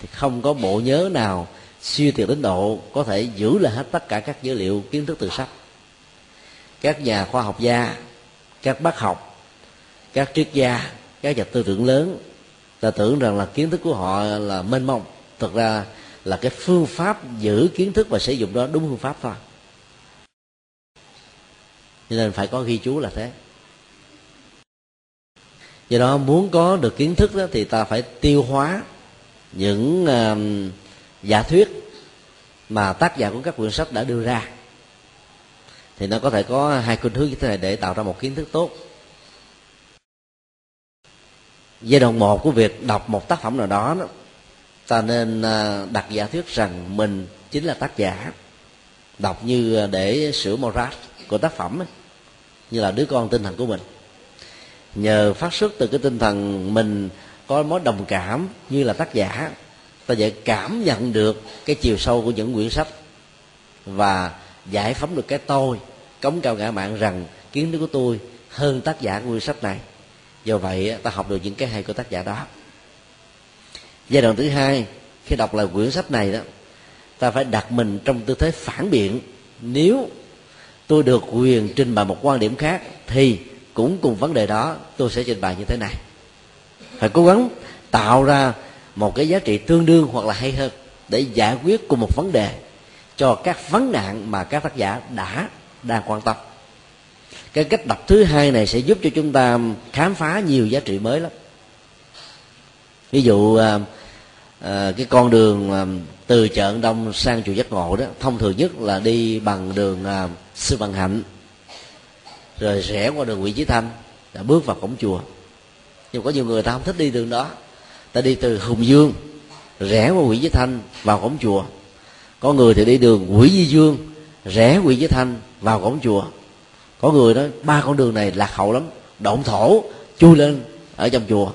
thì không có bộ nhớ nào siêu tuyệt đến độ có thể giữ lại hết tất cả các dữ liệu kiến thức từ sách. Các nhà khoa học gia, các bác học, các triết gia, các nhà tư tưởng lớn ta tưởng rằng là kiến thức của họ là mênh mông. Thực ra là cái phương pháp giữ kiến thức và sử dụng đó đúng phương pháp thôi. Cho nên phải có ghi chú là thế. Do đó muốn có được kiến thức đó thì ta phải tiêu hóa những uh, giả thuyết mà tác giả của các quyển sách đã đưa ra. Thì nó có thể có hai khuynh hướng như thế này để tạo ra một kiến thức tốt giai đoạn một của việc đọc một tác phẩm nào đó, đó ta nên à, đặt giả thuyết rằng mình chính là tác giả. Đọc như à, để sửa morat của tác phẩm ấy, như là đứa con tinh thần của mình. Nhờ phát xuất từ cái tinh thần mình có mối đồng cảm như là tác giả ta dễ cảm nhận được cái chiều sâu của những quyển sách và giải phóng được cái tôi cống cao ngã mạng rằng kiến thức của tôi hơn tác giả của quyển sách này do vậy, ta học được những cái hay của tác giả đó. Giai đoạn thứ hai, khi đọc lại quyển sách này đó, ta phải đặt mình trong tư thế phản biện. Nếu tôi được quyền trình bày một quan điểm khác, thì cũng cùng vấn đề đó, tôi sẽ trình bày như thế này. Phải cố gắng tạo ra một cái giá trị tương đương hoặc là hay hơn để giải quyết cùng một vấn đề cho các vấn nạn mà các tác giả đã đang quan tâm cái cách đọc thứ hai này sẽ giúp cho chúng ta khám phá nhiều giá trị mới lắm. Ví dụ à, à, cái con đường à, từ chợ đông sang chùa giác ngộ đó thông thường nhất là đi bằng đường à, sư bằng hạnh rồi rẽ qua đường nguyễn chí thanh đã bước vào cổng chùa. Nhưng có nhiều người ta không thích đi đường đó. Ta đi từ hùng dương rẽ qua nguyễn chí thanh vào cổng chùa. Có người thì đi đường nguyễn di dương rẽ nguyễn chí thanh vào cổng chùa có người đó ba con đường này lạc hậu lắm, động thổ, chui lên ở trong chùa.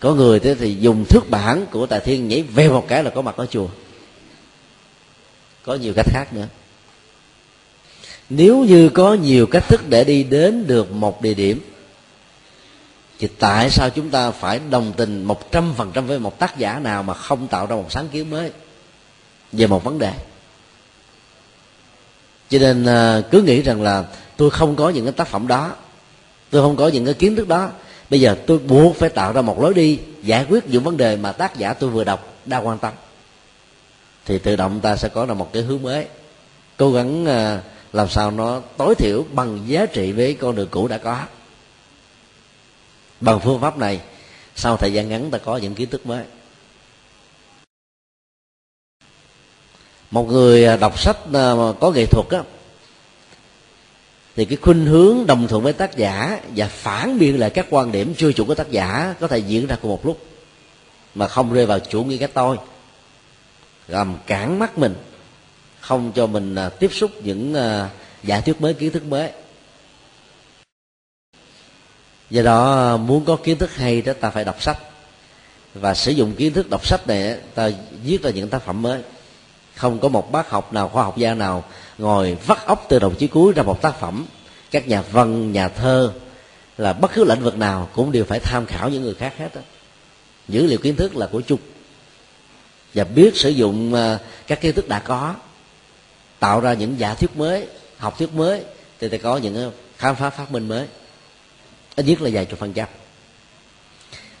Có người thế thì dùng thước bản của tài thiên nhảy về một cái là có mặt ở chùa. Có nhiều cách khác nữa. Nếu như có nhiều cách thức để đi đến được một địa điểm, thì tại sao chúng ta phải đồng tình một trăm phần trăm với một tác giả nào mà không tạo ra một sáng kiến mới về một vấn đề? Cho nên à, cứ nghĩ rằng là tôi không có những cái tác phẩm đó, tôi không có những cái kiến thức đó. Bây giờ tôi buộc phải tạo ra một lối đi giải quyết những vấn đề mà tác giả tôi vừa đọc đang quan tâm. Thì tự động ta sẽ có ra một cái hướng mới. Cố gắng à, làm sao nó tối thiểu bằng giá trị với con đường cũ đã có. Bằng phương pháp này, sau thời gian ngắn ta có những kiến thức mới. Một người à, đọc sách à, có nghệ thuật á, thì cái khuynh hướng đồng thuận với tác giả và phản biện lại các quan điểm chưa chuẩn của tác giả có thể diễn ra cùng một lúc, mà không rơi vào chủ nghĩa cái tôi, làm cản mắt mình, không cho mình à, tiếp xúc những giả thuyết mới, kiến thức mới. Do đó muốn có kiến thức hay đó ta phải đọc sách. Và sử dụng kiến thức đọc sách này ta viết ra những tác phẩm mới không có một bác học nào, khoa học gia nào ngồi vắt óc từ đầu chí cuối ra một tác phẩm. Các nhà văn, nhà thơ là bất cứ lĩnh vực nào cũng đều phải tham khảo những người khác hết đó. dữ liệu kiến thức là của chung và biết sử dụng à, các kiến thức đã có, tạo ra những giả thuyết mới, học thuyết mới, thì sẽ có những à, khám phá phát minh mới. Ít nhất là vài chục phần trăm.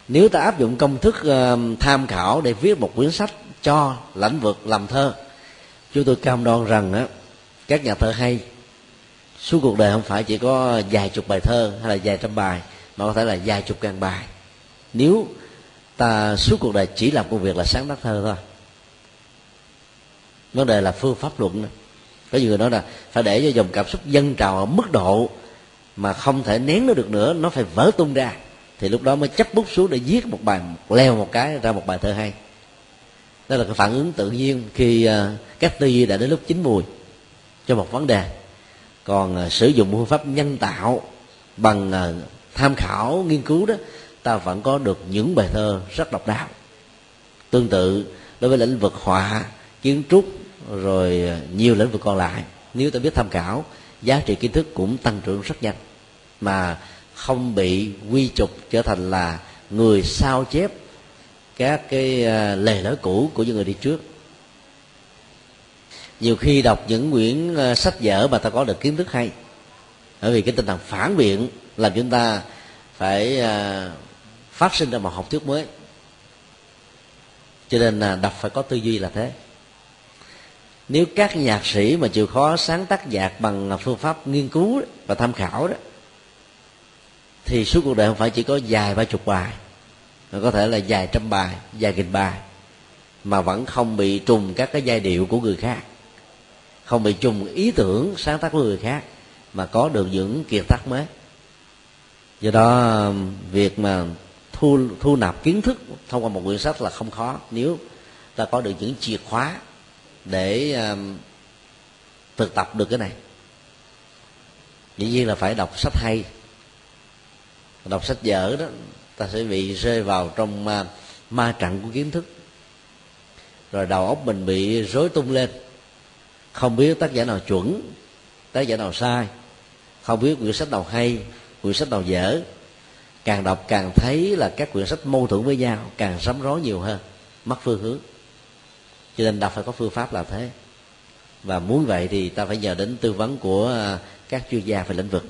Nếu ta áp dụng công thức à, tham khảo để viết một quyển sách cho lĩnh vực làm thơ chúng tôi cam đoan rằng á, các nhà thơ hay, suốt cuộc đời không phải chỉ có vài chục bài thơ hay là vài trăm bài, mà có thể là vài chục ngàn bài. Nếu ta suốt cuộc đời chỉ làm công việc là sáng tác thơ thôi, vấn đề là phương pháp luận có nhiều người nói là phải để cho dòng cảm xúc dân trào ở mức độ mà không thể nén nó được nữa, nó phải vỡ tung ra, thì lúc đó mới chấp bút xuống để viết một bài một leo một cái ra một bài thơ hay đó là cái phản ứng tự nhiên khi à, các tư duy đã đến lúc chín mùi cho một vấn đề. Còn à, sử dụng phương pháp nhân tạo bằng à, tham khảo nghiên cứu đó, ta vẫn có được những bài thơ rất độc đáo. Tương tự đối với lĩnh vực họa, kiến trúc, rồi nhiều lĩnh vực còn lại. Nếu ta biết tham khảo, giá trị kiến thức cũng tăng trưởng rất nhanh, mà không bị quy trục trở thành là người sao chép các cái à, lề lối cũ của những người đi trước. Nhiều khi đọc những quyển à, sách vở mà ta có được kiến thức hay, bởi vì cái tinh thần phản biện làm chúng ta phải à, phát sinh ra một học thuyết mới. Cho nên đọc phải có tư duy là thế. Nếu các nhạc sĩ mà chịu khó sáng tác nhạc bằng phương pháp nghiên cứu và tham khảo đó, thì suốt cuộc đời không phải chỉ có vài ba chục bài có thể là vài trăm bài vài nghìn bài mà vẫn không bị trùng các cái giai điệu của người khác. Không bị trùng ý tưởng sáng tác của người khác mà có được những kiệt tác mới. Do đó việc mà thu thu nạp kiến thức thông qua một quyển sách là không khó. Nếu ta có được những chìa khóa để um, thực tập được cái này dĩ nhiên là phải đọc sách hay. Đọc sách dở đó ta sẽ bị rơi vào trong ma, ma trận của kiến thức. Rồi đầu óc mình bị rối tung lên. Không biết tác giả nào chuẩn tác giả nào sai. Không biết quyển sách nào hay quyển sách nào dở. Càng đọc càng thấy là các quyển sách mâu thuẫn với nhau càng sắm rối nhiều hơn mất phương hướng. Cho nên đọc phải có phương pháp là thế. Và muốn vậy thì ta phải nhờ đến tư vấn của à, các chuyên gia về lĩnh vực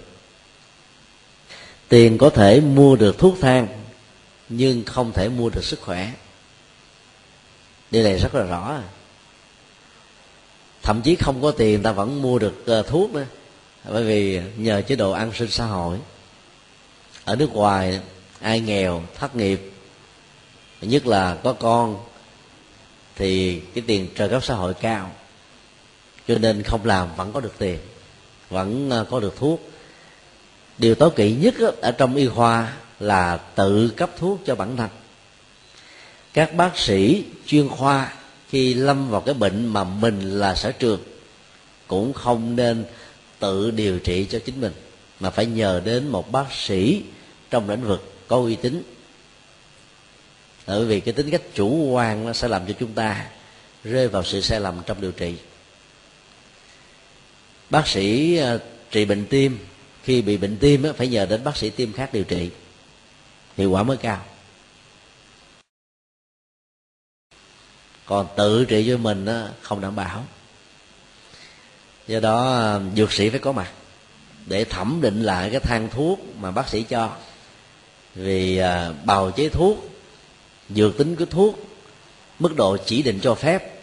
tiền có thể mua được thuốc thang, nhưng không thể mua được sức khỏe. Điều này rất là rõ. Thậm chí không có tiền ta vẫn mua được ờ, thuốc nữa. Bởi vì nhờ chế độ an sinh xã hội. Ở nước ngoài, ai nghèo, thất nghiệp, nhất là có con, thì cái tiền trợ cấp xã hội cao. Cho nên không làm, vẫn có được tiền, vẫn ờ, có được thuốc điều tối kỵ nhất ở trong y khoa là tự cấp thuốc cho bản thân. Các bác sĩ chuyên khoa khi lâm vào cái bệnh mà mình là sở trường cũng không nên tự điều trị cho chính mình, mà phải nhờ đến một bác sĩ trong lĩnh vực có uy tín. Bởi vì cái tính cách chủ quan nó sẽ làm cho chúng ta rơi vào sự sai lầm trong điều trị. Bác sĩ ờ, trị bệnh tim khi bị bệnh tim phải nhờ đến bác sĩ tim khác điều trị. Hiệu quả mới cao. Còn tự trị cho mình không đảm bảo. Do đó, dược sĩ phải có mặt để thẩm định lại cái thang thuốc mà bác sĩ cho. Vì à, bào chế thuốc, dược tính của thuốc, mức độ chỉ định cho phép,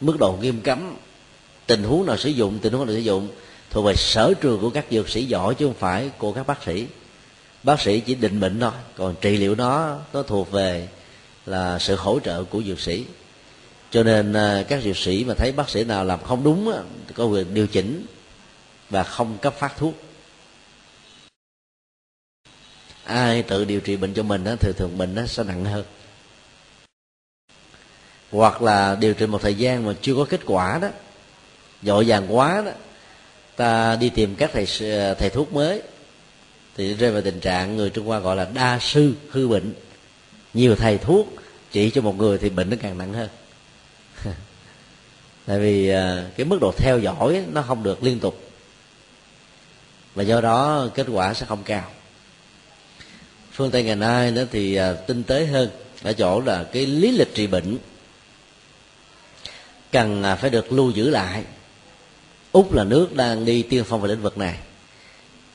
mức độ nghiêm cấm, tình huống nào sử dụng, tình huống nào sử dụng thuộc về sở trường của các dược sĩ giỏi chứ không phải của các bác sĩ. Bác sĩ chỉ định bệnh thôi, còn trị liệu nó nó thuộc về là sự hỗ trợ của dược sĩ. Cho nên à, các dược sĩ mà thấy bác sĩ nào làm không đúng thì có quyền điều chỉnh và không cấp phát thuốc. Ai tự điều trị bệnh cho mình thì thường bệnh nó sẽ nặng hơn. Hoặc là điều trị một thời gian mà chưa có kết quả đó, dội vàng quá đó ta đi tìm các thầy thầy thuốc mới. Thì rơi vào tình trạng người trung hoa gọi là đa sư hư bệnh. Nhiều thầy thuốc chỉ cho một người thì bệnh nó càng nặng hơn. Tại vì à, cái mức độ theo dõi nó không được liên tục. Và do đó kết quả sẽ không cao. Phương tây ngày nay đó thì à, tinh tế hơn ở chỗ là cái lý lịch trị bệnh cần à, phải được lưu giữ lại úc là nước đang đi tiên phong về lĩnh vực này.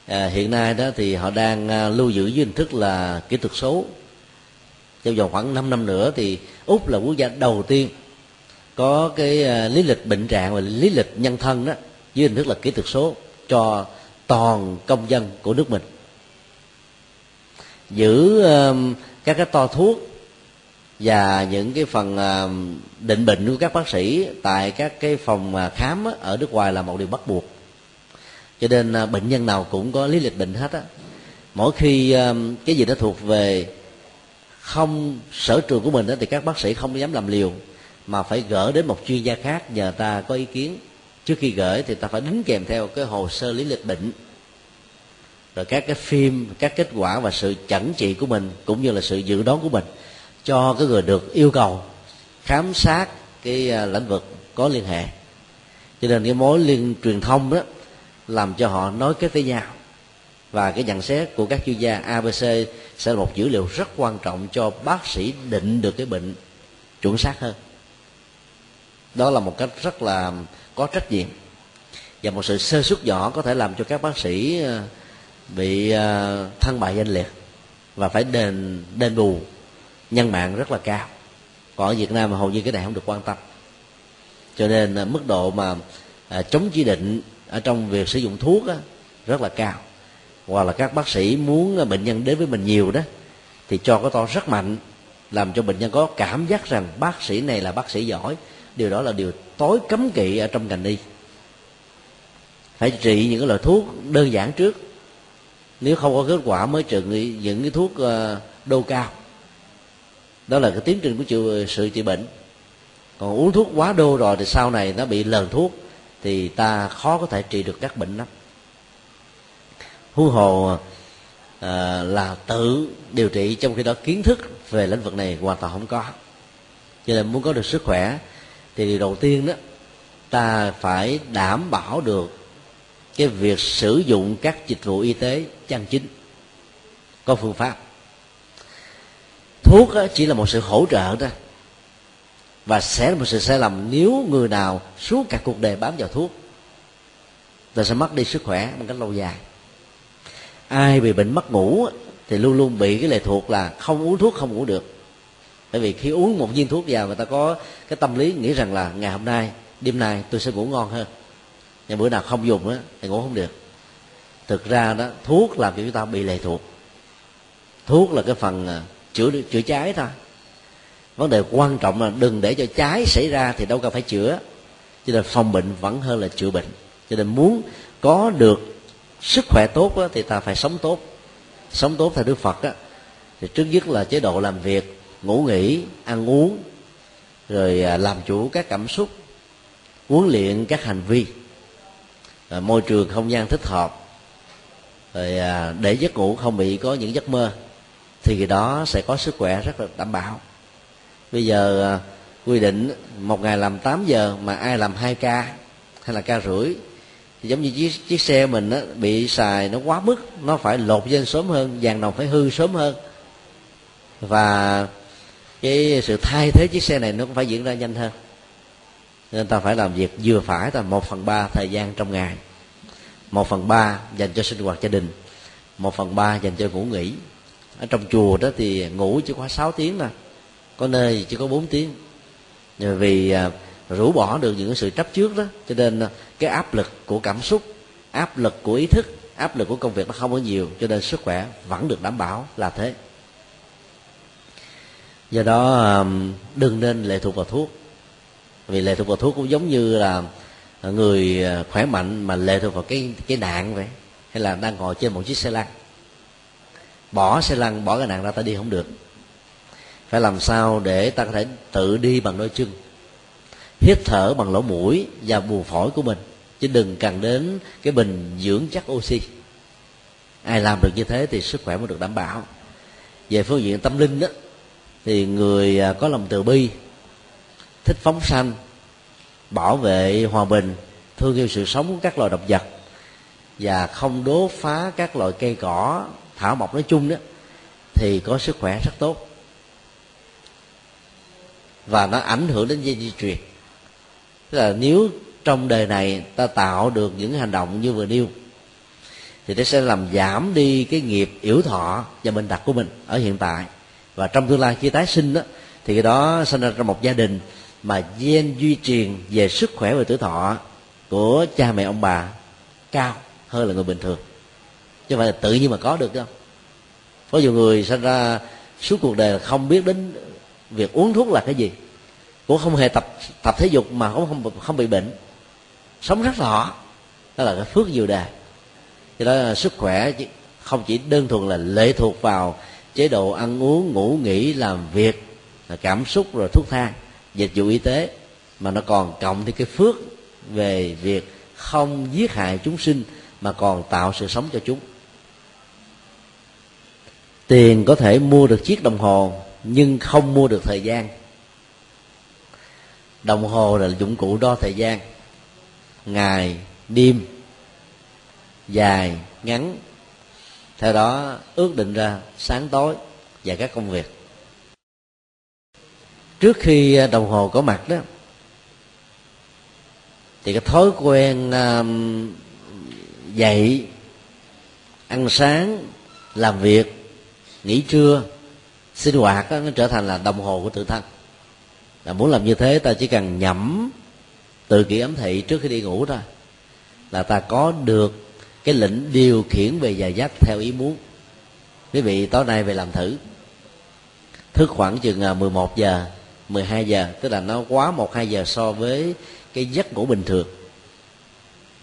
À, hiện nay đó thì họ đang à, lưu giữ dưới hình thức là kỹ thuật số. Trong vòng khoảng 5 năm nữa thì úc là quốc gia đầu tiên có cái à, lý lịch bệnh trạng và lý lịch nhân thân đó dưới hình thức là kỹ thuật số cho toàn công dân của nước mình. Giữ các cái to thuốc và những cái phần à, định bệnh của các bác sĩ tại các cái phòng à, khám ở nước ngoài là một điều bắt buộc. Cho nên à, bệnh nhân nào cũng có lý lịch bệnh hết á. Mỗi khi cái gì đó thuộc về không sở trường của mình đó, thì các bác sĩ không dám làm liều mà phải gỡ đến một chuyên gia khác nhờ ta có ý kiến. Trước khi gửi thì ta phải đính kèm theo cái hồ sơ lý lịch bệnh rồi các cái phim các kết quả và sự chẩn trị của mình cũng như là sự dự đoán của mình cho cái người được yêu cầu khám sát cái à, lĩnh vực có liên hệ. Cho nên cái mối liên, truyền thông đó làm cho họ nói kết với nhau. Và cái nhận xét của các chuyên gia abc sẽ là một dữ liệu rất quan trọng cho bác sĩ định được cái bệnh chuẩn xác hơn. Đó là một cách rất là có trách nhiệm và một sự sơ suất nhỏ có thể làm cho các bác sĩ à, bị à, thân bại danh liệt và phải đền đền bù nhân mạng rất là cao. Còn ở việt nam mà hầu như cái này không được quan tâm. Cho nên à, mức độ mà à, chống chỉ định ở trong việc sử dụng thuốc á, rất là cao. Hoặc là các bác sĩ muốn à, bệnh nhân đến với mình nhiều đó thì cho cái to rất mạnh làm cho bệnh nhân có cảm giác rằng bác sĩ này là bác sĩ giỏi. Điều đó là điều tối cấm kỵ ở trong ngành y. Phải trị những cái loại thuốc đơn giản trước. Nếu không có kết quả mới trị những cái thuốc à, đô cao đó là cái tiến trình của chữa, sự trị bệnh. Còn uống thuốc quá đô rồi thì sau này nó bị lờn thuốc thì ta khó có thể trị được các bệnh lắm. Huống hồ à, là tự điều trị trong khi đó kiến thức về lĩnh vực này hoàn toàn không có. Cho nên muốn có được sức khỏe thì điều đầu tiên đó ta phải đảm bảo được cái việc sử dụng các dịch vụ y tế chân chính có phương pháp thuốc chỉ là một sự hỗ trợ đó và sẽ là một sự sai lầm nếu người nào suốt cả cuộc đời bám vào thuốc ta sẽ mất đi sức khỏe một cách lâu dài. Ai bị bệnh mất ngủ thì luôn luôn bị cái lệ thuộc là không uống thuốc không ngủ được. Bởi vì khi uống một viên thuốc vào, người ta có cái tâm lý nghĩ rằng là ngày hôm nay, đêm nay tôi sẽ ngủ ngon hơn. Nhưng bữa nào không dùng á, thì ngủ không được. Thực ra đó, thuốc làm cho chúng ta bị lệ thuộc. Thuốc là cái phần à, chữa chữa cháy thôi. Vấn đề quan trọng là đừng để cho cháy xảy ra thì đâu cần phải chữa. Cho nên phòng bệnh vẫn hơn là chữa bệnh. Cho nên muốn có được sức khỏe tốt đó, thì ta phải sống tốt. Sống tốt theo đức phật đó, thì trước nhất là chế độ làm việc ngủ nghỉ ăn uống rồi à, làm chủ các cảm xúc huấn luyện các hành vi. À, môi trường không gian thích hợp. Rồi à, để giấc ngủ không bị có những giấc mơ thì cái đó sẽ có sức khỏe rất là đảm bảo. Bây giờ à, quy định một ngày làm 8 giờ mà ai làm 2 ca hay là ca rưỡi thì giống như chiếc, chiếc xe mình á, bị xài nó quá mức nó phải lột lên sớm hơn vàng đồng phải hư sớm hơn. Và cái sự thay thế chiếc xe này nó cũng phải diễn ra nhanh hơn. Nên ta phải làm việc vừa phải là một phần ba thời gian trong ngày. Một phần ba dành cho sinh hoạt gia đình một phần ba dành cho ngủ nghỉ ở trong chùa đó thì ngủ chỉ có 6 tiếng nè có nơi chỉ có 4 tiếng. Vì à, rũ bỏ được những sự chấp trước đó cho nên à, cái áp lực của cảm xúc áp lực của ý thức áp lực của công việc nó không có nhiều cho nên sức khỏe vẫn được đảm bảo là thế. Do đó à, đừng nên lệ thuộc vào thuốc. Vì lệ thuộc vào thuốc cũng giống như là người à, khỏe mạnh mà lệ thuộc vào cái cái nạn vậy hay là đang ngồi trên một chiếc xe lăn bỏ xe lăn, bỏ cái nạn ra ta đi không được. Phải làm sao để ta có thể tự đi bằng đôi chân, hít thở bằng lỗ mũi và buồng phổi của mình, chứ đừng cần đến cái bình dưỡng chất oxy. Ai làm được như thế thì sức khỏe mới được đảm bảo. Về phương diện tâm linh đó, thì người à, có lòng từ bi, thích phóng sanh, bảo vệ hòa bình, thương yêu sự sống của các loài động vật và không đốt phá các loại cây cỏ thảo mộc nói chung đó, thì có sức khỏe rất tốt. Và nó ảnh hưởng đến dây di truyền. Tức là nếu trong đời này ta tạo được những hành động như vừa nêu, thì nó sẽ làm giảm đi cái nghiệp yểu thọ và bệnh tật của mình ở hiện tại. Và trong tương lai khi tái sinh đó, thì cái đó sinh ra trong một gia đình mà gen duy truyền về sức khỏe và tuổi thọ của cha mẹ ông bà cao hơn là người bình thường chứ phải là tự nhiên mà có được đâu có nhiều người sinh ra suốt cuộc đời là không biết đến việc uống thuốc là cái gì. Cũng không hề tập tập thể dục mà cũng không không bị bệnh. Sống rất rõ đó là cái phước nhiều đề cho đó là sức khỏe không chỉ đơn thuần là lệ thuộc vào chế độ ăn uống, ngủ, nghỉ, làm việc cảm xúc rồi thuốc thang, dịch vụ y tế, mà nó còn cộng thêm cái phước về việc không giết hại chúng sinh mà còn tạo sự sống cho chúng tiền có thể mua được chiếc đồng hồ, nhưng không mua được thời gian. Đồng hồ là dụng cụ đo thời gian. Ngày, đêm, dài, ngắn. Theo đó, ước định ra sáng tối và các công việc. Trước khi à, đồng hồ có mặt đó, thì cái thói quen dậy, ăn sáng, làm việc nghỉ trưa sinh hoạt đó, nó trở thành là đồng hồ của tự thân. Là muốn làm như thế ta chỉ cần nhẩm từ kỷ ấm thị trước khi đi ngủ thôi là ta có được cái lệnh điều khiển về giờ giấc theo ý muốn. Quý vị tối nay về làm thử. Thức khoảng chừng à, 11 giờ 12 giờ tức là nó quá một hai giờ so với cái giấc ngủ bình thường.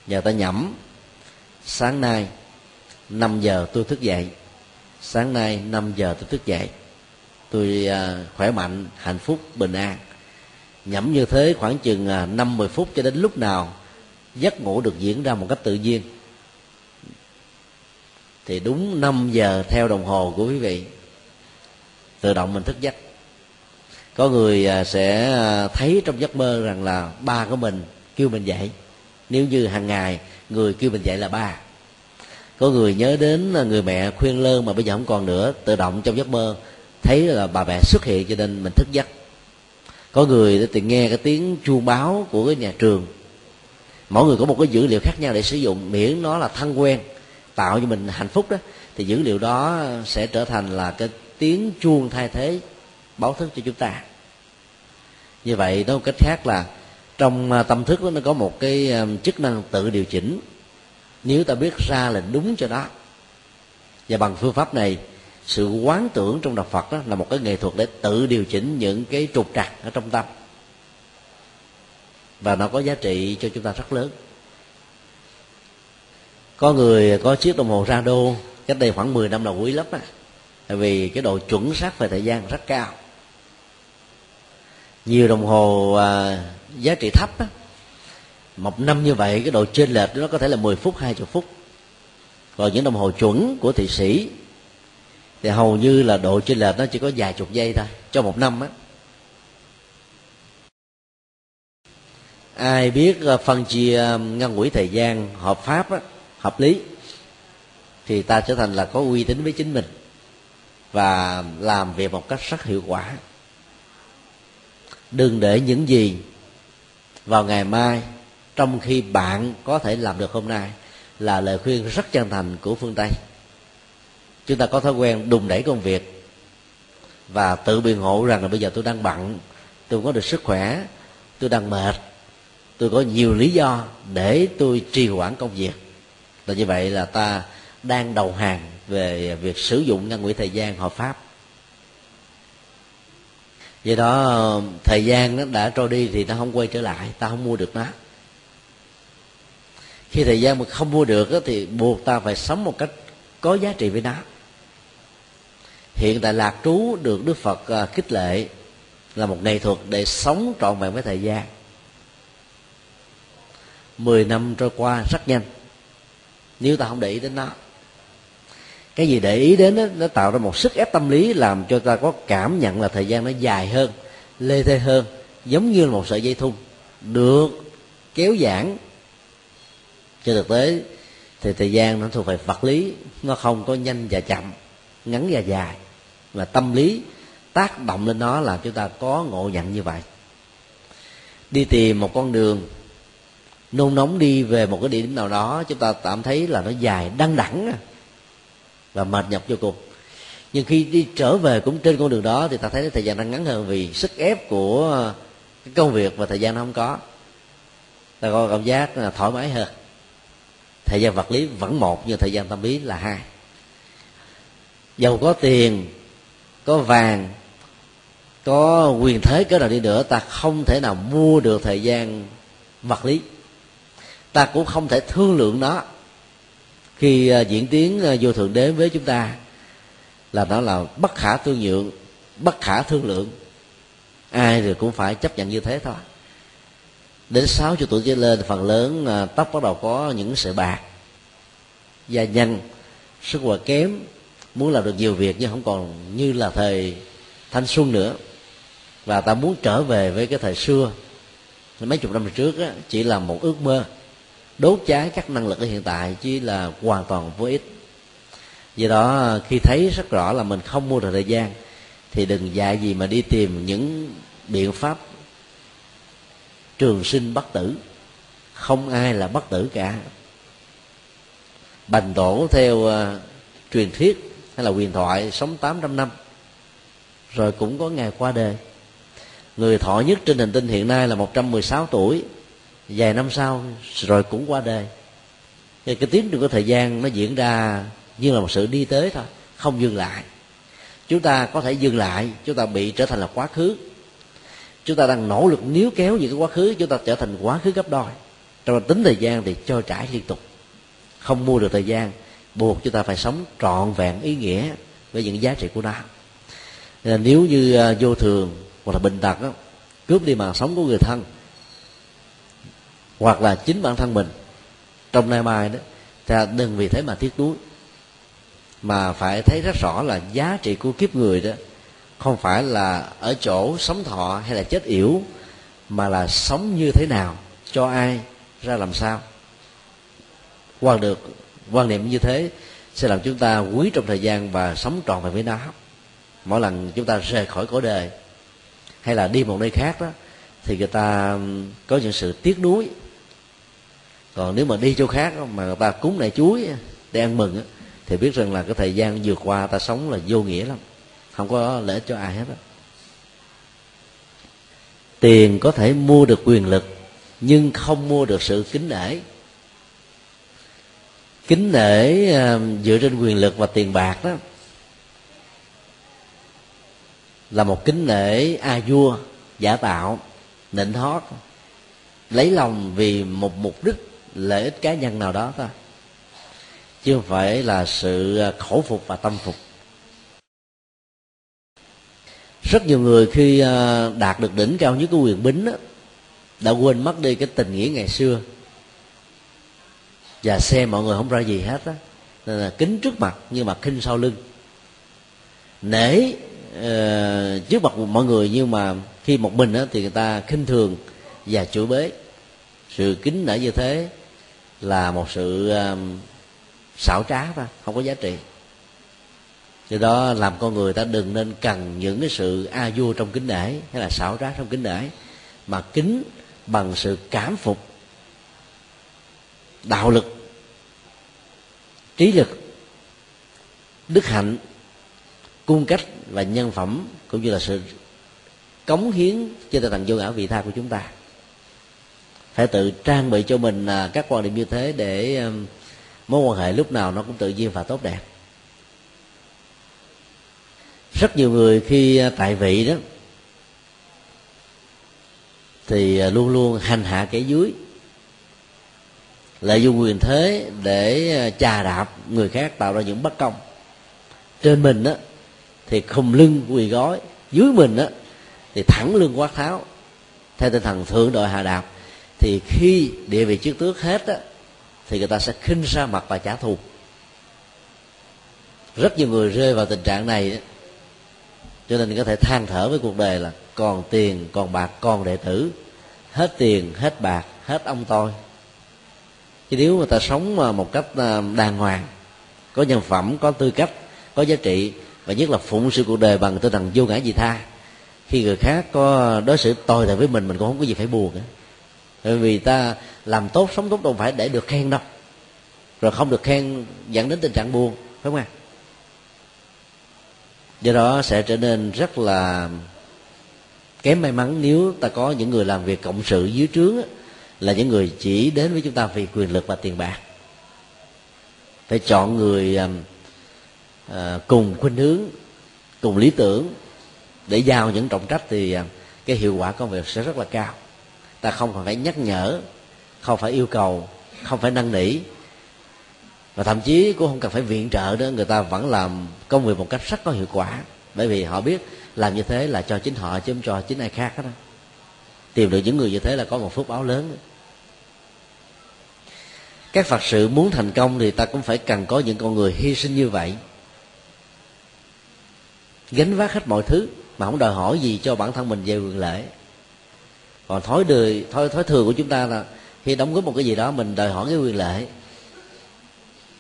Giờ ta nhẩm sáng nay 5 giờ tôi thức dậy sáng nay 5 giờ tôi thức dậy. Tôi à, khỏe mạnh, hạnh phúc, bình an. Nhẩm như thế khoảng chừng à, năm mười phút cho đến lúc nào giấc ngủ được diễn ra một cách tự nhiên. Thì đúng 5 giờ theo đồng hồ của quý vị, tự động mình thức giấc. Có người à, sẽ thấy trong giấc mơ rằng là ba của mình kêu mình dậy. Nếu như hàng ngày người kêu mình dậy là ba có người nhớ đến à, người mẹ khuyên lơn mà bây giờ không còn nữa tự động trong giấc mơ thấy là bà mẹ xuất hiện cho nên mình thức giấc. Có người thì nghe cái tiếng chuông báo của cái nhà trường. Mỗi người có một cái dữ liệu khác nhau để sử dụng miễn nó là thân quen tạo cho mình hạnh phúc đó thì dữ liệu đó sẽ trở thành là cái tiếng chuông thay thế báo thức cho chúng ta. Như vậy nói một cách khác là trong à, tâm thức đó, nó có một cái à, chức năng tự điều chỉnh nếu ta biết ra là đúng cho đó. Và bằng phương pháp này sự quán tưởng trong đạo phật đó là một cái nghệ thuật để tự điều chỉnh những cái trục trặc ở trong tâm. Và nó có giá trị cho chúng ta rất lớn. Có người có chiếc đồng hồ ra đô cách đây khoảng 10 năm là quý lắm á. Tại vì cái độ chuẩn xác về thời gian rất cao. Nhiều đồng hồ à, giá trị thấp á, một năm như vậy cái độ chênh lệch nó có thể là 10 phút 20 phút. Còn những đồng hồ chuẩn của thị sĩ thì hầu như là độ chênh lệch nó chỉ có vài chục giây thôi cho một năm á. Ai biết ờ, phân chia ờ, ngăn quỹ thời gian hợp pháp á, hợp lý thì ta trở thành là có uy tín với chính mình và làm việc một cách rất hiệu quả. Đừng để những gì vào ngày mai trong khi bạn có thể làm được hôm nay là lời khuyên rất chân thành của phương tây. Chúng ta có thói quen đùng đẩy công việc và tự biện hộ rằng là bây giờ tôi đang bận, tôi có được sức khỏe, tôi đang mệt, tôi có nhiều lý do để tôi trì hoãn công việc. Là như vậy là ta đang đầu hàng về việc sử dụng ngăn quỹ thời gian hợp pháp. Do đó, thời gian nó đã trôi đi thì nó không quay trở lại, ta không mua được nó khi thời gian mà không mua được thì buộc ta phải sống một cách có giá trị với nó. Hiện tại lạc trú được đức phật à, khích lệ là một nghệ thuật để sống trọn vẹn với thời gian. Mười năm trôi qua rất nhanh. Nếu ta không để ý đến nó cái gì để ý đến đó, nó tạo ra một sức ép tâm lý làm cho ta có cảm nhận là thời gian nó dài hơn lê thê hơn giống như là một sợi dây thun được kéo giãn trên thực tế, thì thời gian nó thuộc về vật lý, nó không có nhanh và chậm, ngắn và dài. Mà tâm lý tác động lên nó làm chúng ta có ngộ nhận như vậy. Đi tìm một con đường nôn nóng đi về một cái địa điểm nào đó, chúng ta cảm thấy là nó dài, đăng đẳng và mệt nhọc vô cùng. Nhưng khi đi trở về cũng trên con đường đó, thì ta thấy thời gian đang ngắn hơn vì sức ép của cái công việc và thời gian nó không có. Ta có cảm giác là thoải mái hơn thời gian vật lý vẫn một, nhưng thời gian tâm lý là hai. Giàu có tiền, có vàng, có quyền thế cỡ nào đi nữa, ta không thể nào mua được thời gian vật lý. Ta cũng không thể thương lượng nó. Khi à, diễn tiến à, vô thượng đế với chúng ta, là nó là bất khả tương nhượng, bất khả thương lượng. Ai thì cũng phải chấp nhận như thế thôi đến sáu chục tuổi trở lên phần lớn à, tóc bắt đầu có những sợi bạc. Da nhanh sức khỏe kém muốn làm được nhiều việc nhưng không còn như là thời thanh xuân nữa. Và ta muốn trở về với cái thời xưa. Mấy chục năm trước á, chỉ là một ước mơ. Đốt cháy các năng lực ở hiện tại chỉ là hoàn toàn vô ích. Do đó khi thấy rất rõ là mình không mua được thời gian thì đừng dạy gì mà đi tìm những biện pháp trường sinh bất tử. Không ai là bất tử cả. Bành tổ theo uh, truyền thuyết hay là huyền thoại sống 800 năm rồi cũng có ngày qua đời. Người thọ nhất trên hành tinh hiện nay là 116 tuổi. Vài năm sau rồi cũng qua đời. Thì cái tiến trình của thời gian nó diễn ra như là một sự đi tới thôi không dừng lại. Chúng ta có thể dừng lại chúng ta bị trở thành là quá khứ chúng ta đang nỗ lực níu kéo những cái quá khứ chúng ta trở thành quá khứ gấp đôi. Trong tính thời gian thì trôi trải liên tục. Không mua được thời gian buộc chúng ta phải sống trọn vẹn ý nghĩa với những giá trị của nó. Nên nếu như ờ, vô thường hoặc là bệnh tật đó, cướp đi mạng sống của người thân hoặc là chính bản thân mình trong nay mai đó ta đừng vì thế mà tiếc nuối mà phải thấy rất rõ là giá trị của kiếp người đó không phải là ở chỗ sống thọ hay là chết yểu, mà là sống như thế nào, cho ai, ra làm sao. Quan được, quan niệm như thế sẽ làm chúng ta quý trong thời gian và sống trọn vẹn với nó. Mỗi lần chúng ta rời khỏi cõi đời, hay là đi một nơi khác đó, thì người ta có những sự tiếc nuối. Còn nếu mà đi chỗ khác mà người ta cúng này chuối để ăn mừng thì biết rằng là cái thời gian vừa qua ta sống là vô nghĩa lắm không có lợi ích cho ai hết đó tiền có thể mua được quyền lực, nhưng không mua được sự kính nể. Kính nể à, dựa trên quyền lực và tiền bạc đó, là một kính nể a vua, giả tạo, nịnh hót, lấy lòng vì một mục đích lợi ích cá nhân nào đó thôi. Chứ không phải là sự à, khổ phục và tâm phục rất nhiều người khi à, đạt được đỉnh cao nhất của quyền bính đó, đã quên mất đi cái tình nghĩa ngày xưa. Và xem mọi người không ra gì hết á. Nên là kính trước mặt nhưng mà khinh sau lưng. Nể uh, trước mặt mọi người nhưng mà khi một mình á, thì người ta khinh thường và chửi bế. Sự kính nể như thế là một sự uh, xảo trá thôi không có giá trị do đó làm con người ta đừng nên cần những cái sự a vua trong kính nể hay là xảo trá trong kính nể, mà kính bằng sự cảm phục, đạo lực, trí lực, đức hạnh, cung cách và nhân phẩm cũng như là sự cống hiến cho tinh thần vô ngã vị tha của chúng ta. Phải tự trang bị cho mình à, các quan điểm như thế để mối quan hệ lúc nào nó cũng tự nhiên và tốt đẹp rất nhiều người khi à, tại vị đó, thì à, luôn luôn hành hạ kẻ dưới, lợi dụng quyền thế để à, chà đạp người khác, tạo ra những bất công. Trên mình á, thì khum lưng quỳ gói dưới mình á, thì thẳng lưng quát tháo. Theo tinh thần thượng đội hạ đạp, thì khi địa vị trước tước hết á, thì người ta sẽ khinh ra mặt và trả thù. Rất nhiều người rơi vào tình trạng này cho nên có thể than thở với cuộc đời là còn tiền, còn bạc, còn đệ tử. Hết tiền, hết bạc, hết ông tôi. Chứ nếu người ta sống một cách à, đàng hoàng, có nhân phẩm, có tư cách, có giá trị, và nhất là phụng sự cuộc đời bằng tinh thần vô ngã gì tha, khi người khác có đối xử tồi tệ với mình mình cũng không có gì phải buồn bởi vì ta làm tốt, sống tốt đâu phải để được khen đâu. Rồi không được khen, dẫn đến tình trạng buồn, phải không ạ? Do đó sẽ trở nên rất là kém may mắn nếu ta có những người làm việc cộng sự dưới trướng là những người chỉ đến với chúng ta vì quyền lực và tiền bạc. Phải chọn người um, à, cùng khuynh hướng cùng lý tưởng để giao những trọng trách thì à, cái hiệu quả công việc sẽ rất là cao. Ta không còn phải nhắc nhở không phải yêu cầu không phải năn nỉ và thậm chí cũng không cần phải viện trợ nữa, người ta vẫn làm công việc một cách rất có hiệu quả. Bởi vì họ biết làm như thế là cho chính họ chứ không cho chính ai khác hết đó tìm được những người như thế là có một phước báo lớn. Các phật sự muốn thành công thì ta cũng phải cần có những con người hy sinh như vậy. Gánh vác hết mọi thứ mà không đòi hỏi gì cho bản thân mình về quyền lễ. Còn thói đời, thói thói thường của chúng ta là khi đóng góp một cái gì đó mình đòi hỏi cái quyền lệ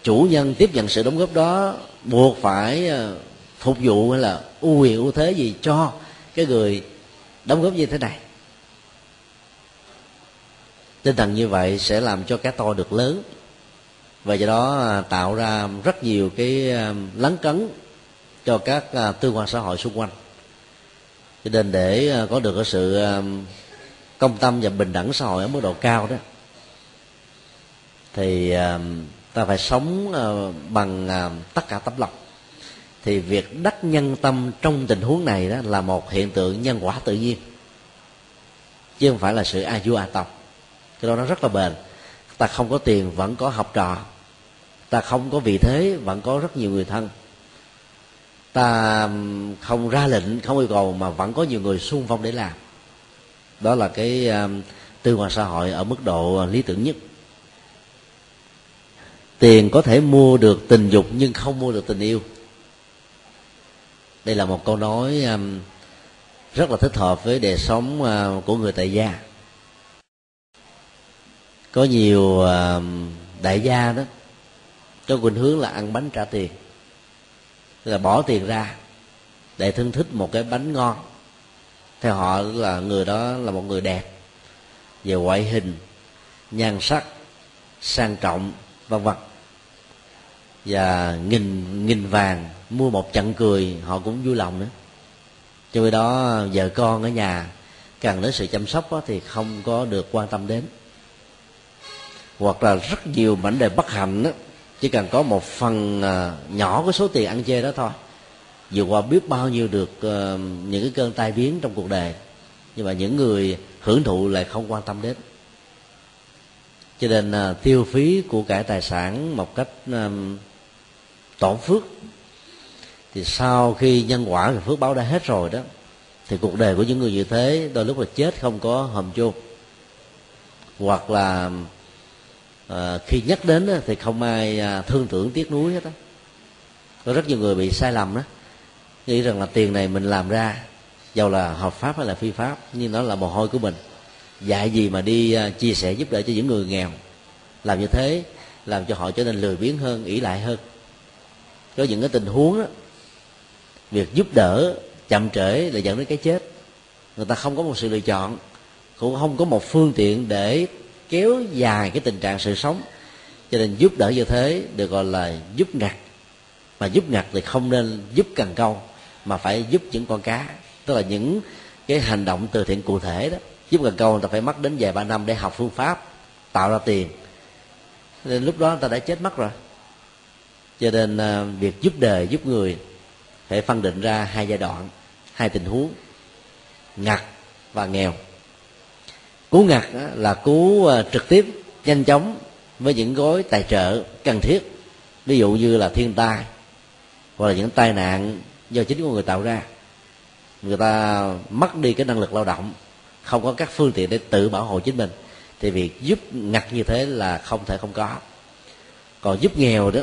chủ nhân tiếp nhận sự đóng góp đó buộc phải ờ, phục vụ hay là ưu quyền ưu thế gì cho cái người đóng góp như thế này. Tinh thần như vậy sẽ làm cho cái to được lớn. Và do đó ờ, tạo ra rất nhiều cái ờ, lấn cấn cho các tương quan xã hội xung quanh. Cho nên để có được cái sự công tâm và bình đẳng xã hội ở mức độ cao đó, thì ta phải sống ờ, bằng ờ, tất cả tấm lòng. Thì việc đắc nhân tâm trong tình huống này đó là một hiện tượng nhân quả tự nhiên, chứ không phải là sự a du a tộc cái đó nó rất là bền. Ta không có tiền, vẫn có học trò. Ta không có vị thế, vẫn có rất nhiều người thân. Ta không ra lệnh, không yêu cầu mà vẫn có nhiều người xung phong để làm. Đó là cái tư hòa xã hội ở mức độ ờ, lý tưởng nhất tiền có thể mua được tình dục nhưng không mua được tình yêu. Đây là một câu nói um, rất là thích hợp với đời sống uh, của người tại gia. Có nhiều um, đại gia đó có khuynh hướng là ăn bánh trả tiền. Tức là bỏ tiền ra để thưởng thức một cái bánh ngon. Theo họ là người đó là một người đẹp về ngoại hình nhan sắc sang trọng vân vân. Và nghìn nghìn vàng mua một trận cười họ cũng vui lòng nữa. Cho vì đó vợ con ở nhà cần đến sự chăm sóc đó, thì không có được quan tâm đến. Hoặc là rất nhiều mảnh đề bất hạnh đó, chỉ cần có một phần à, nhỏ của số tiền ăn chơi đó thôi vượt qua biết bao nhiêu được ờ, những cái cơn tai biến trong cuộc đời. Nhưng mà những người hưởng thụ lại không quan tâm đến cho nên uh, tiêu phí của cải tài sản một cách à, um, tổn phước thì sau khi nhân quả và phước báo đã hết rồi đó thì cuộc đời của những người như thế đôi lúc là chết không có hầm chôn. Hoặc là à, khi nhắc đến đó, thì không ai à, thương tưởng tiếc nuối hết đó có rất nhiều người bị sai lầm đó nghĩ rằng là tiền này mình làm ra dầu là hợp pháp hay là phi pháp nhưng nó là mồ hôi của mình dạy gì mà đi à, chia sẻ giúp đỡ cho những người nghèo. Làm như thế làm cho họ trở nên lười biếng hơn, ỷ lại hơn. Có những cái tình huống đó việc giúp đỡ, chậm trễ là dẫn đến cái chết. Người ta không có một sự lựa chọn, cũng không có một phương tiện để kéo dài cái tình trạng sự sống. Cho nên giúp đỡ như thế được gọi là giúp ngặt. Mà giúp ngặt thì không nên giúp cần câu, mà phải giúp những con cá. Tức là những cái hành động từ thiện cụ thể đó giúp cần câu người ta phải mất đến vài ba năm để học phương pháp, tạo ra tiền. Nên lúc đó người ta đã chết mất rồi. Cho nên à, việc giúp đời, giúp người phải phân định ra hai giai đoạn, hai tình huống, ngặt và nghèo. Cứu ngặt là cứu à, trực tiếp, nhanh chóng với những gói tài trợ cần thiết. Ví dụ như là thiên tai, hoặc là những tai nạn do chính của người tạo ra. Người ta mất đi cái năng lực lao động không có các phương tiện để tự bảo hộ chính mình, thì việc giúp ngặt như thế là không thể không có. Còn giúp nghèo đó,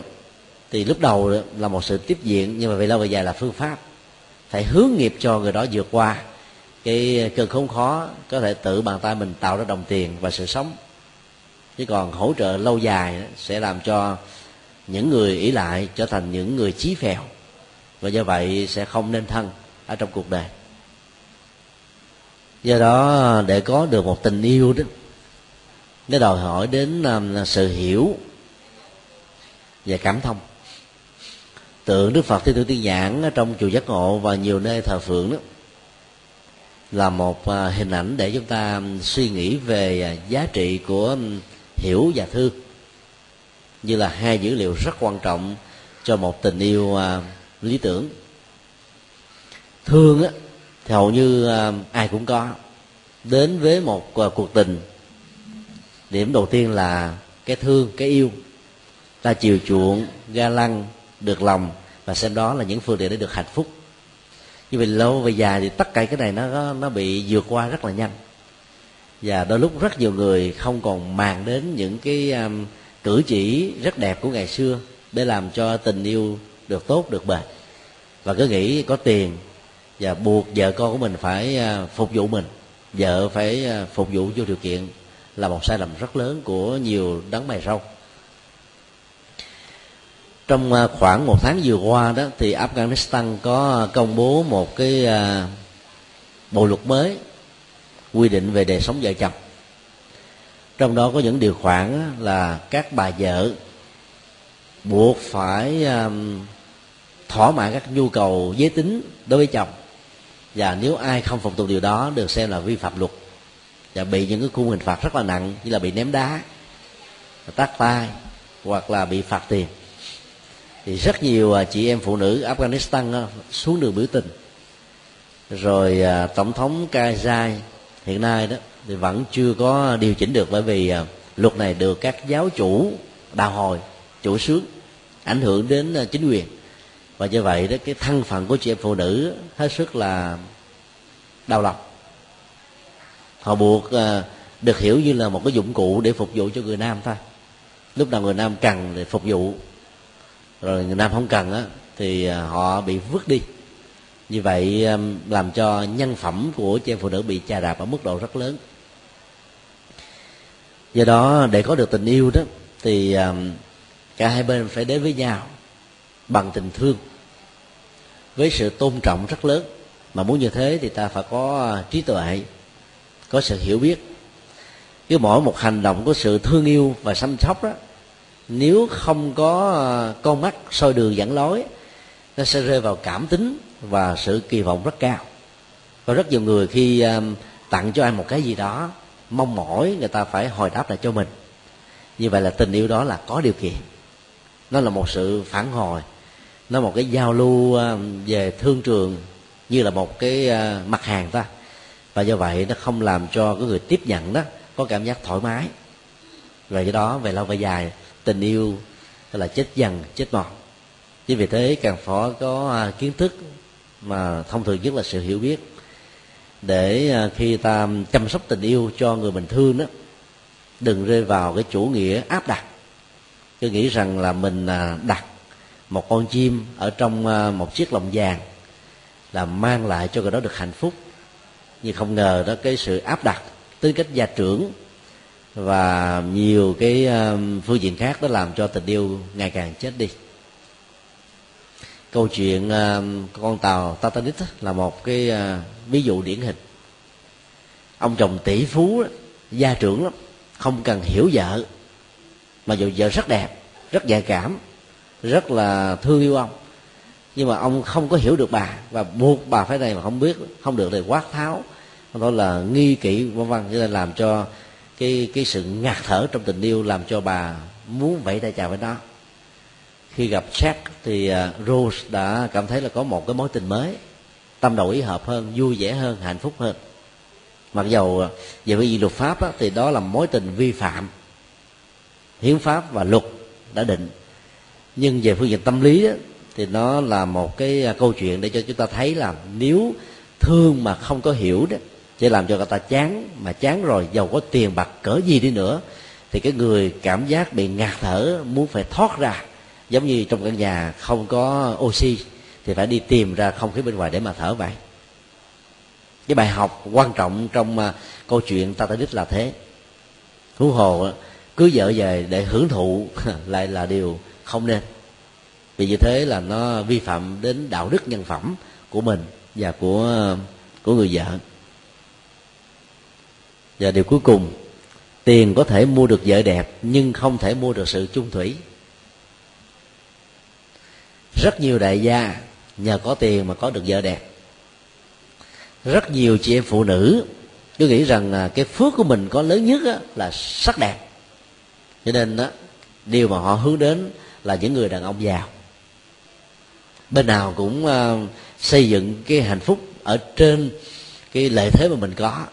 thì lúc đầu đó là một sự tiếp diện, nhưng mà về lâu về dài là phương pháp. Phải hướng nghiệp cho người đó vượt qua cái cơn khốn khó, có thể tự bàn tay mình tạo ra đồng tiền và sự sống. Chứ còn hỗ trợ lâu dài sẽ làm cho những người ỷ lại trở thành những người chí phèo. Và do vậy sẽ không nên thân ở trong cuộc đời do đó, để có được một tình yêu đó, nó đòi hỏi đến um, sự hiểu và cảm thông. Tượng đức phật thiên tử tiên giảng trong chùa giác ngộ và nhiều nơi thờ phượng đó, là một à, hình ảnh để chúng ta um, suy nghĩ về à, giá trị của um, hiểu và thương. Như là hai dữ liệu rất quan trọng cho một tình yêu à, lý tưởng. Thương á thì hầu như à, ai cũng có. Đến với một à, cuộc tình điểm đầu tiên là cái thương cái yêu. Ta chiều chuộng ga lăng được lòng và xem đó là những phương tiện để được hạnh phúc. Nhưng vì lâu về dài thì tất cả cái này nó nó bị vượt qua rất là nhanh. Và đôi lúc rất nhiều người không còn màng đến những cái um, cử chỉ rất đẹp của ngày xưa để làm cho tình yêu được tốt được bền. Và cứ nghĩ có tiền và buộc vợ con của mình phải à, phục vụ mình. Vợ phải à, phục vụ vô điều kiện là một sai lầm rất lớn của nhiều đấng mày râu. Trong à, khoảng một tháng vừa qua đó thì Afghanistan có công bố một cái bộ luật mới quy định về đời sống vợ chồng. Trong đó có những điều khoản là các bà vợ buộc phải thỏa mãn các nhu cầu giới tính đối với chồng và nếu ai không phục tùng điều đó, được xem là vi phạm luật. Và bị những cái khung hình phạt rất là nặng, như là bị ném đá, tát tay hoặc là bị phạt tiền. Thì rất nhiều à, chị em phụ nữ Afghanistan à, xuống đường biểu tình. Rồi à, tổng thống Karzai hiện nay đó, thì vẫn chưa có điều chỉnh được bởi vì luật này được các giáo chủ đào hồi, chủ sướng ảnh hưởng đến chính quyền và như vậy đó, cái thân phận của chị em phụ nữ hết sức là đau lòng. Họ buộc à, được hiểu như là một cái dụng cụ để phục vụ cho người nam thôi lúc nào người nam cần thì phục vụ. Rồi người nam không cần á, thì à, họ bị vứt đi. Như vậy à, làm cho nhân phẩm của chị em phụ nữ bị chà đạp ở mức độ rất lớn. Do đó, để có được tình yêu đó, thì cả hai bên phải đến với nhau bằng tình thương. Với sự tôn trọng rất lớn, mà muốn như thế thì ta phải có à, trí tuệ, có sự hiểu biết. Cứ mỗi một hành động có sự thương yêu và chăm sóc đó, nếu không có à, con mắt soi đường dẫn lối, nó sẽ rơi vào cảm tính và sự kỳ vọng rất cao. Có rất nhiều người khi à, tặng cho ai một cái gì đó, mong mỏi người ta phải hồi đáp lại cho mình. Như vậy là tình yêu đó là có điều kiện. Nó là một sự phản hồi nó một cái giao lưu à, về thương trường như là một cái à, mặt hàng ta. Và do vậy nó không làm cho cái người tiếp nhận đó có cảm giác thoải mái. Và do đó, về lâu về dài, tình yêu là chết dần, chết mòn. Chính vì thế càng phải có à, kiến thức mà thông thường nhất là sự hiểu biết để khi ta chăm sóc tình yêu cho người mình thương đó, đừng rơi vào cái chủ nghĩa áp đặt. Cứ nghĩ rằng là mình đặt một con chim ở trong ờ, một chiếc lồng vàng là mang lại cho người đó được hạnh phúc. Nhưng không ngờ đó cái sự áp đặt tính cách gia trưởng và nhiều cái ờ, phương diện khác đó làm cho tình yêu ngày càng chết đi. Câu chuyện ờ, con tàu Titanic là một cái ví dụ điển hình. Ông chồng tỷ phú gia trưởng lắm, không cần hiểu vợ, mà dù vợ rất đẹp, rất nhạy cảm rất là thương yêu ông. Nhưng mà ông không có hiểu được bà và buộc bà phải này mà không biết không được thì quát tháo. Đó là nghi kỵ vân vân cho nên làm cho cái cái sự ngạt thở trong tình yêu làm cho bà muốn vẫy tay chào với nó khi gặp Jack thì à, Rose đã cảm thấy là có một cái mối tình mới. Tâm đầu ý hợp hơn vui vẻ hơn hạnh phúc hơn. Mặc dầu à, về cái luật pháp á, thì đó là mối tình vi phạm. Hiến pháp và luật đã định nhưng về phương diện tâm lý đó, thì nó là một cái à, câu chuyện để cho chúng ta thấy là nếu thương mà không có hiểu đó sẽ làm cho người ta chán mà chán rồi giàu có tiền bạc cỡ gì đi nữa thì cái người cảm giác bị ngạt thở muốn phải thoát ra giống như trong căn nhà không có oxy thì phải đi tìm ra không khí bên ngoài để mà thở vậy. Cái bài học quan trọng trong à, câu chuyện ta ta đích là thế. Hú hồ cưới vợ về để hưởng thụ lại là điều không nên. Vì như thế là nó vi phạm đến đạo đức nhân phẩm của mình và của của người vợ. Và điều cuối cùng, tiền có thể mua được vợ đẹp nhưng không thể mua được sự chung thủy. Rất nhiều đại gia nhờ có tiền mà có được vợ đẹp. Rất nhiều chị em phụ nữ, cứ nghĩ rằng cái phước của mình có lớn nhất là sắc đẹp. Cho nên đó, điều mà họ hướng đến là những người đàn ông giàu. Bên nào cũng uh, xây dựng cái hạnh phúc ở trên cái lợi thế mà mình có.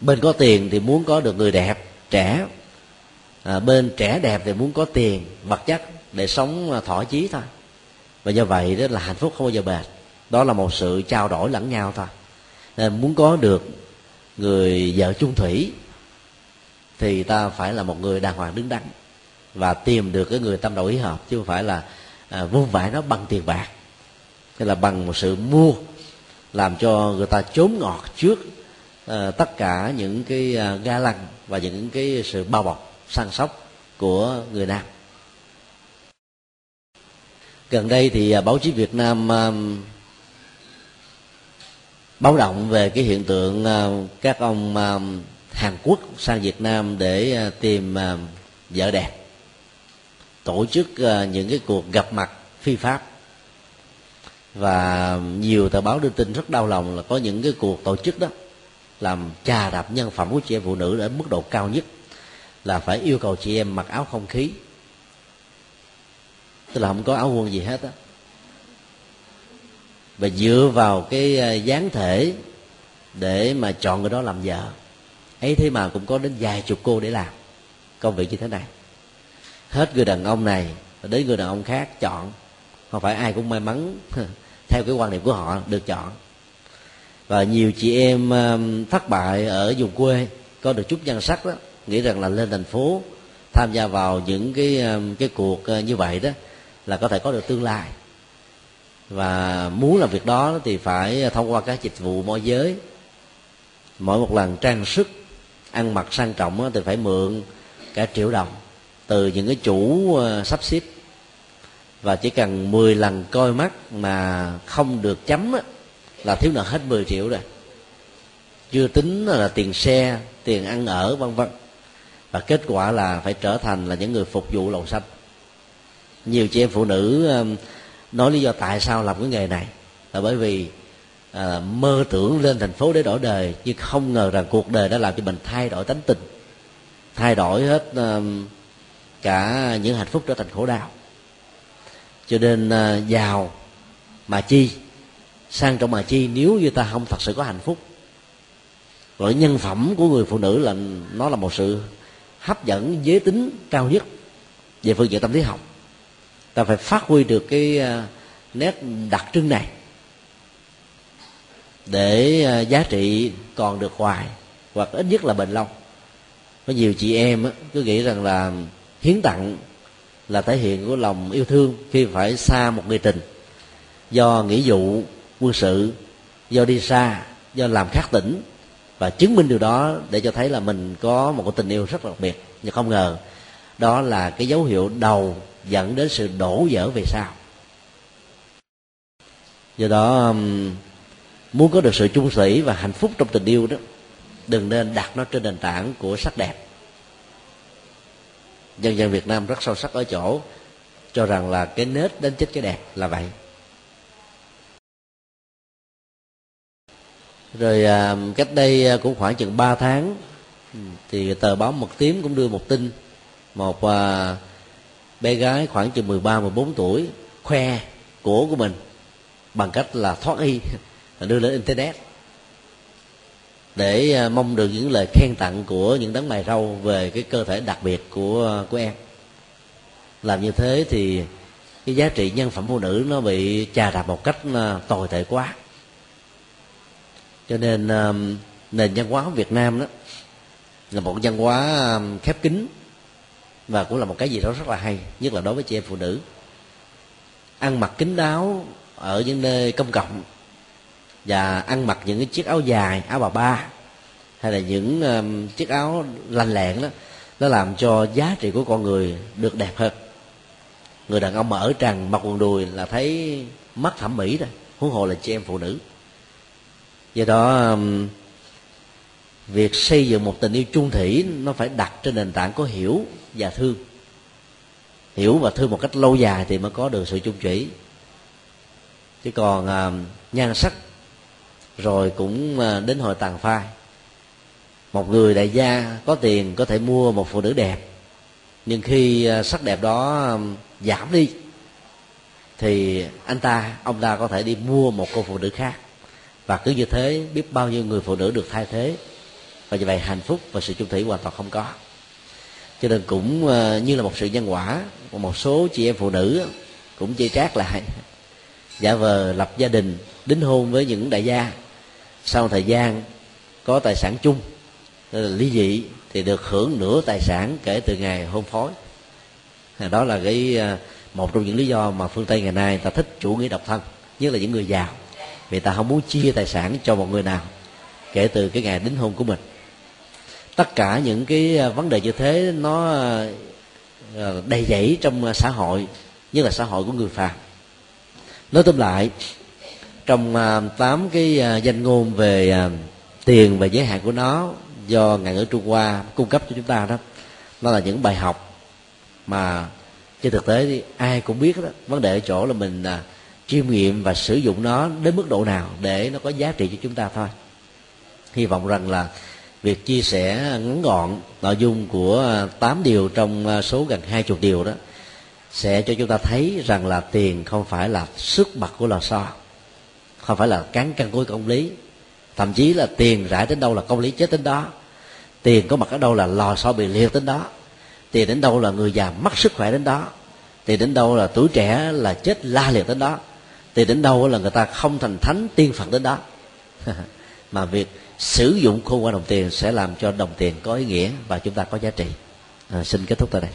Bên có tiền thì muốn có được người đẹp trẻ. À, bên trẻ đẹp thì muốn có tiền vật chất để sống ờ, thỏa chí thôi. Và do vậy đó là hạnh phúc không bao giờ bền. Đó là một sự trao đổi lẫn nhau thôi. Nên muốn có được người vợ chung thủy thì ta phải là một người đàng hoàng đứng đắn và tìm được cái người tâm đầu ý hợp chứ không phải là à, vung vãi nó bằng tiền bạc. Hay là bằng một sự mua làm cho người ta trốn ngọt trước à, tất cả những cái à, ga lăng và những cái sự bao bọc săn sóc của người nam. Gần đây thì à, báo chí việt nam à, báo động về cái hiện tượng à, các ông à, hàn quốc sang việt nam để à, tìm à, vợ đẹp tổ chức ờ, những cái cuộc gặp mặt phi pháp. Và nhiều tờ báo đưa tin rất đau lòng là có những cái cuộc tổ chức đó làm trà đạp nhân phẩm của chị em phụ nữ đến mức độ cao nhất là phải yêu cầu chị em mặc áo không khí. Tức là không có áo quần gì hết á. Và dựa vào cái ờ, dáng thể để mà chọn người đó làm vợ. Ấy thế mà cũng có đến vài chục cô để làm. Công việc như thế này hết người đàn ông này, đến người đàn ông khác chọn. Không phải ai cũng may mắn, theo cái quan niệm của họ, được chọn. Và nhiều chị em um, thất bại ở vùng quê, có được chút nhan sắc đó, nghĩ rằng là lên thành phố, tham gia vào những cái um, cái cuộc uh, như vậy đó, là có thể có được tương lai. Và muốn làm việc đó thì phải thông qua các dịch vụ môi giới. Mỗi một lần trang sức, ăn mặc sang trọng thì phải mượn cả triệu đồng từ những cái chủ ờ, sắp xếp. Và chỉ cần 10 lần coi mắt mà không được chấm là thiếu nợ hết 10 triệu rồi. Chưa tính là tiền xe tiền ăn ở vân vân. Và kết quả là phải trở thành là những người phục vụ lầu xanh. Nhiều chị em phụ nữ nói lý do tại sao làm cái nghề này là bởi vì à, mơ tưởng lên thành phố để đổi đời nhưng không ngờ rằng cuộc đời đã làm cho mình thay đổi tánh tình thay đổi hết à, cả những hạnh phúc trở thành khổ đau. Cho nên giàu mà chi, sang trọng mà chi, nếu như ta không thật sự có hạnh phúc, rồi nhân phẩm của người phụ nữ là nó là một sự hấp dẫn, giới tính cao nhất về phương diện tâm lý học. Ta phải phát huy được cái à, nét đặc trưng này để à, giá trị còn được hoài, hoặc ít nhất là bền lâu. Có nhiều chị em cứ nghĩ rằng là hiến tặng là thể hiện của lòng yêu thương khi phải xa một người tình. Do nghĩa vụ quân sự, do đi xa, do làm khác tỉnh. Và chứng minh điều đó để cho thấy là mình có một cái tình yêu rất đặc biệt. Nhưng không ngờ, đó là cái dấu hiệu đầu dẫn đến sự đổ vỡ về sau. Do đó muốn có được sự chung thủy và hạnh phúc trong tình yêu đó, đừng nên đặt nó trên nền tảng của sắc đẹp dân dân việt nam rất sâu sắc ở chỗ cho rằng là cái nết đến chết cái đẹp là vậy. Rồi à, cách đây à, cũng khoảng chừng 3 tháng thì tờ báo mật tím cũng đưa một tin. Một à, bé gái khoảng chừng 13 14 tuổi khoe cổ của mình bằng cách là thoát y đưa lên internet để à, mong được những lời khen tặng của những đấng mày râu về cái cơ thể đặc biệt của của em. Làm như thế thì cái giá trị nhân phẩm phụ nữ nó bị chà đạp một cách à, tồi tệ quá. Cho nên à, nền văn hóa Việt Nam đó là một văn hóa khép kín và cũng là một cái gì đó rất là hay, nhất là đối với chị em phụ nữ. Ăn mặc kín đáo ở những nơi công cộng và ăn mặc những cái chiếc áo dài áo bà ba hay là những um, chiếc áo lanh lẹn đó nó làm cho giá trị của con người được đẹp hơn. Người đàn ông mà ở trần mặc quần đùi là thấy mắt thẩm mỹ rồi huống hồ là chị em phụ nữ. Do đó um, việc xây dựng một tình yêu chung thủy nó phải đặt trên nền tảng có hiểu và thương. Hiểu và thương một cách lâu dài thì mới có được sự chung thủy. Chứ còn nhan sắc rồi cũng à, đến hồi tàn phai. Một người đại gia có tiền có thể mua một phụ nữ đẹp. Nhưng khi à, sắc đẹp đó à, giảm đi, thì anh ta, ông ta có thể đi mua một cô phụ nữ khác. Và cứ như thế, biết bao nhiêu người phụ nữ được thay thế. Và như vậy hạnh phúc và sự chung thủy hoàn toàn không có. Cho nên cũng như là một sự nhân quả, một số chị em phụ nữ cũng chê trác lại. Giả vờ lập gia đình, đính hôn với những đại gia sau thời gian có tài sản chung là lý dị thì được hưởng nửa tài sản kể từ ngày hôn phối. Đó là cái à, một trong những lý do mà phương tây ngày nay ta thích chủ nghĩa độc thân, nhất là những người giàu. Vì ta không muốn chia tài sản cho một người nào kể từ cái ngày đính hôn của mình. Tất cả những cái à, vấn đề như thế nó à, đầy dẫy trong xã hội, nhất là xã hội của người phàm. Nói tóm lại trong à, tám cái à, danh ngôn về à, tiền và giới hạn của nó do ngài ngữ trung hoa cung cấp cho chúng ta đó, nó là những bài học mà trên thực tế thì ai cũng biết đó. Vấn đề ở chỗ là mình chiêm nghiệm và sử dụng nó đến mức độ nào để nó có giá trị cho chúng ta thôi. Hy vọng rằng là việc chia sẻ ngắn gọn nội dung của tám điều trong số gần hai chục điều đó sẽ cho chúng ta thấy rằng là tiền không phải là sức bật của lò xo không phải là cán cân cuối công lý. Thậm chí là tiền rải đến đâu là công lý chết đến đó. Tiền có mặt ở đâu là lò xo bị liệt đến đó. Tiền đến đâu là người già mất sức khỏe đến đó. Tiền đến đâu là tuổi trẻ là chết la liệt đến đó. Tiền đến đâu là người ta không thành thánh tiên phật đến đó. Mà việc sử dụng khôn qua đồng tiền sẽ làm cho đồng tiền có ý nghĩa và chúng ta có giá trị. À, xin kết thúc tại đây.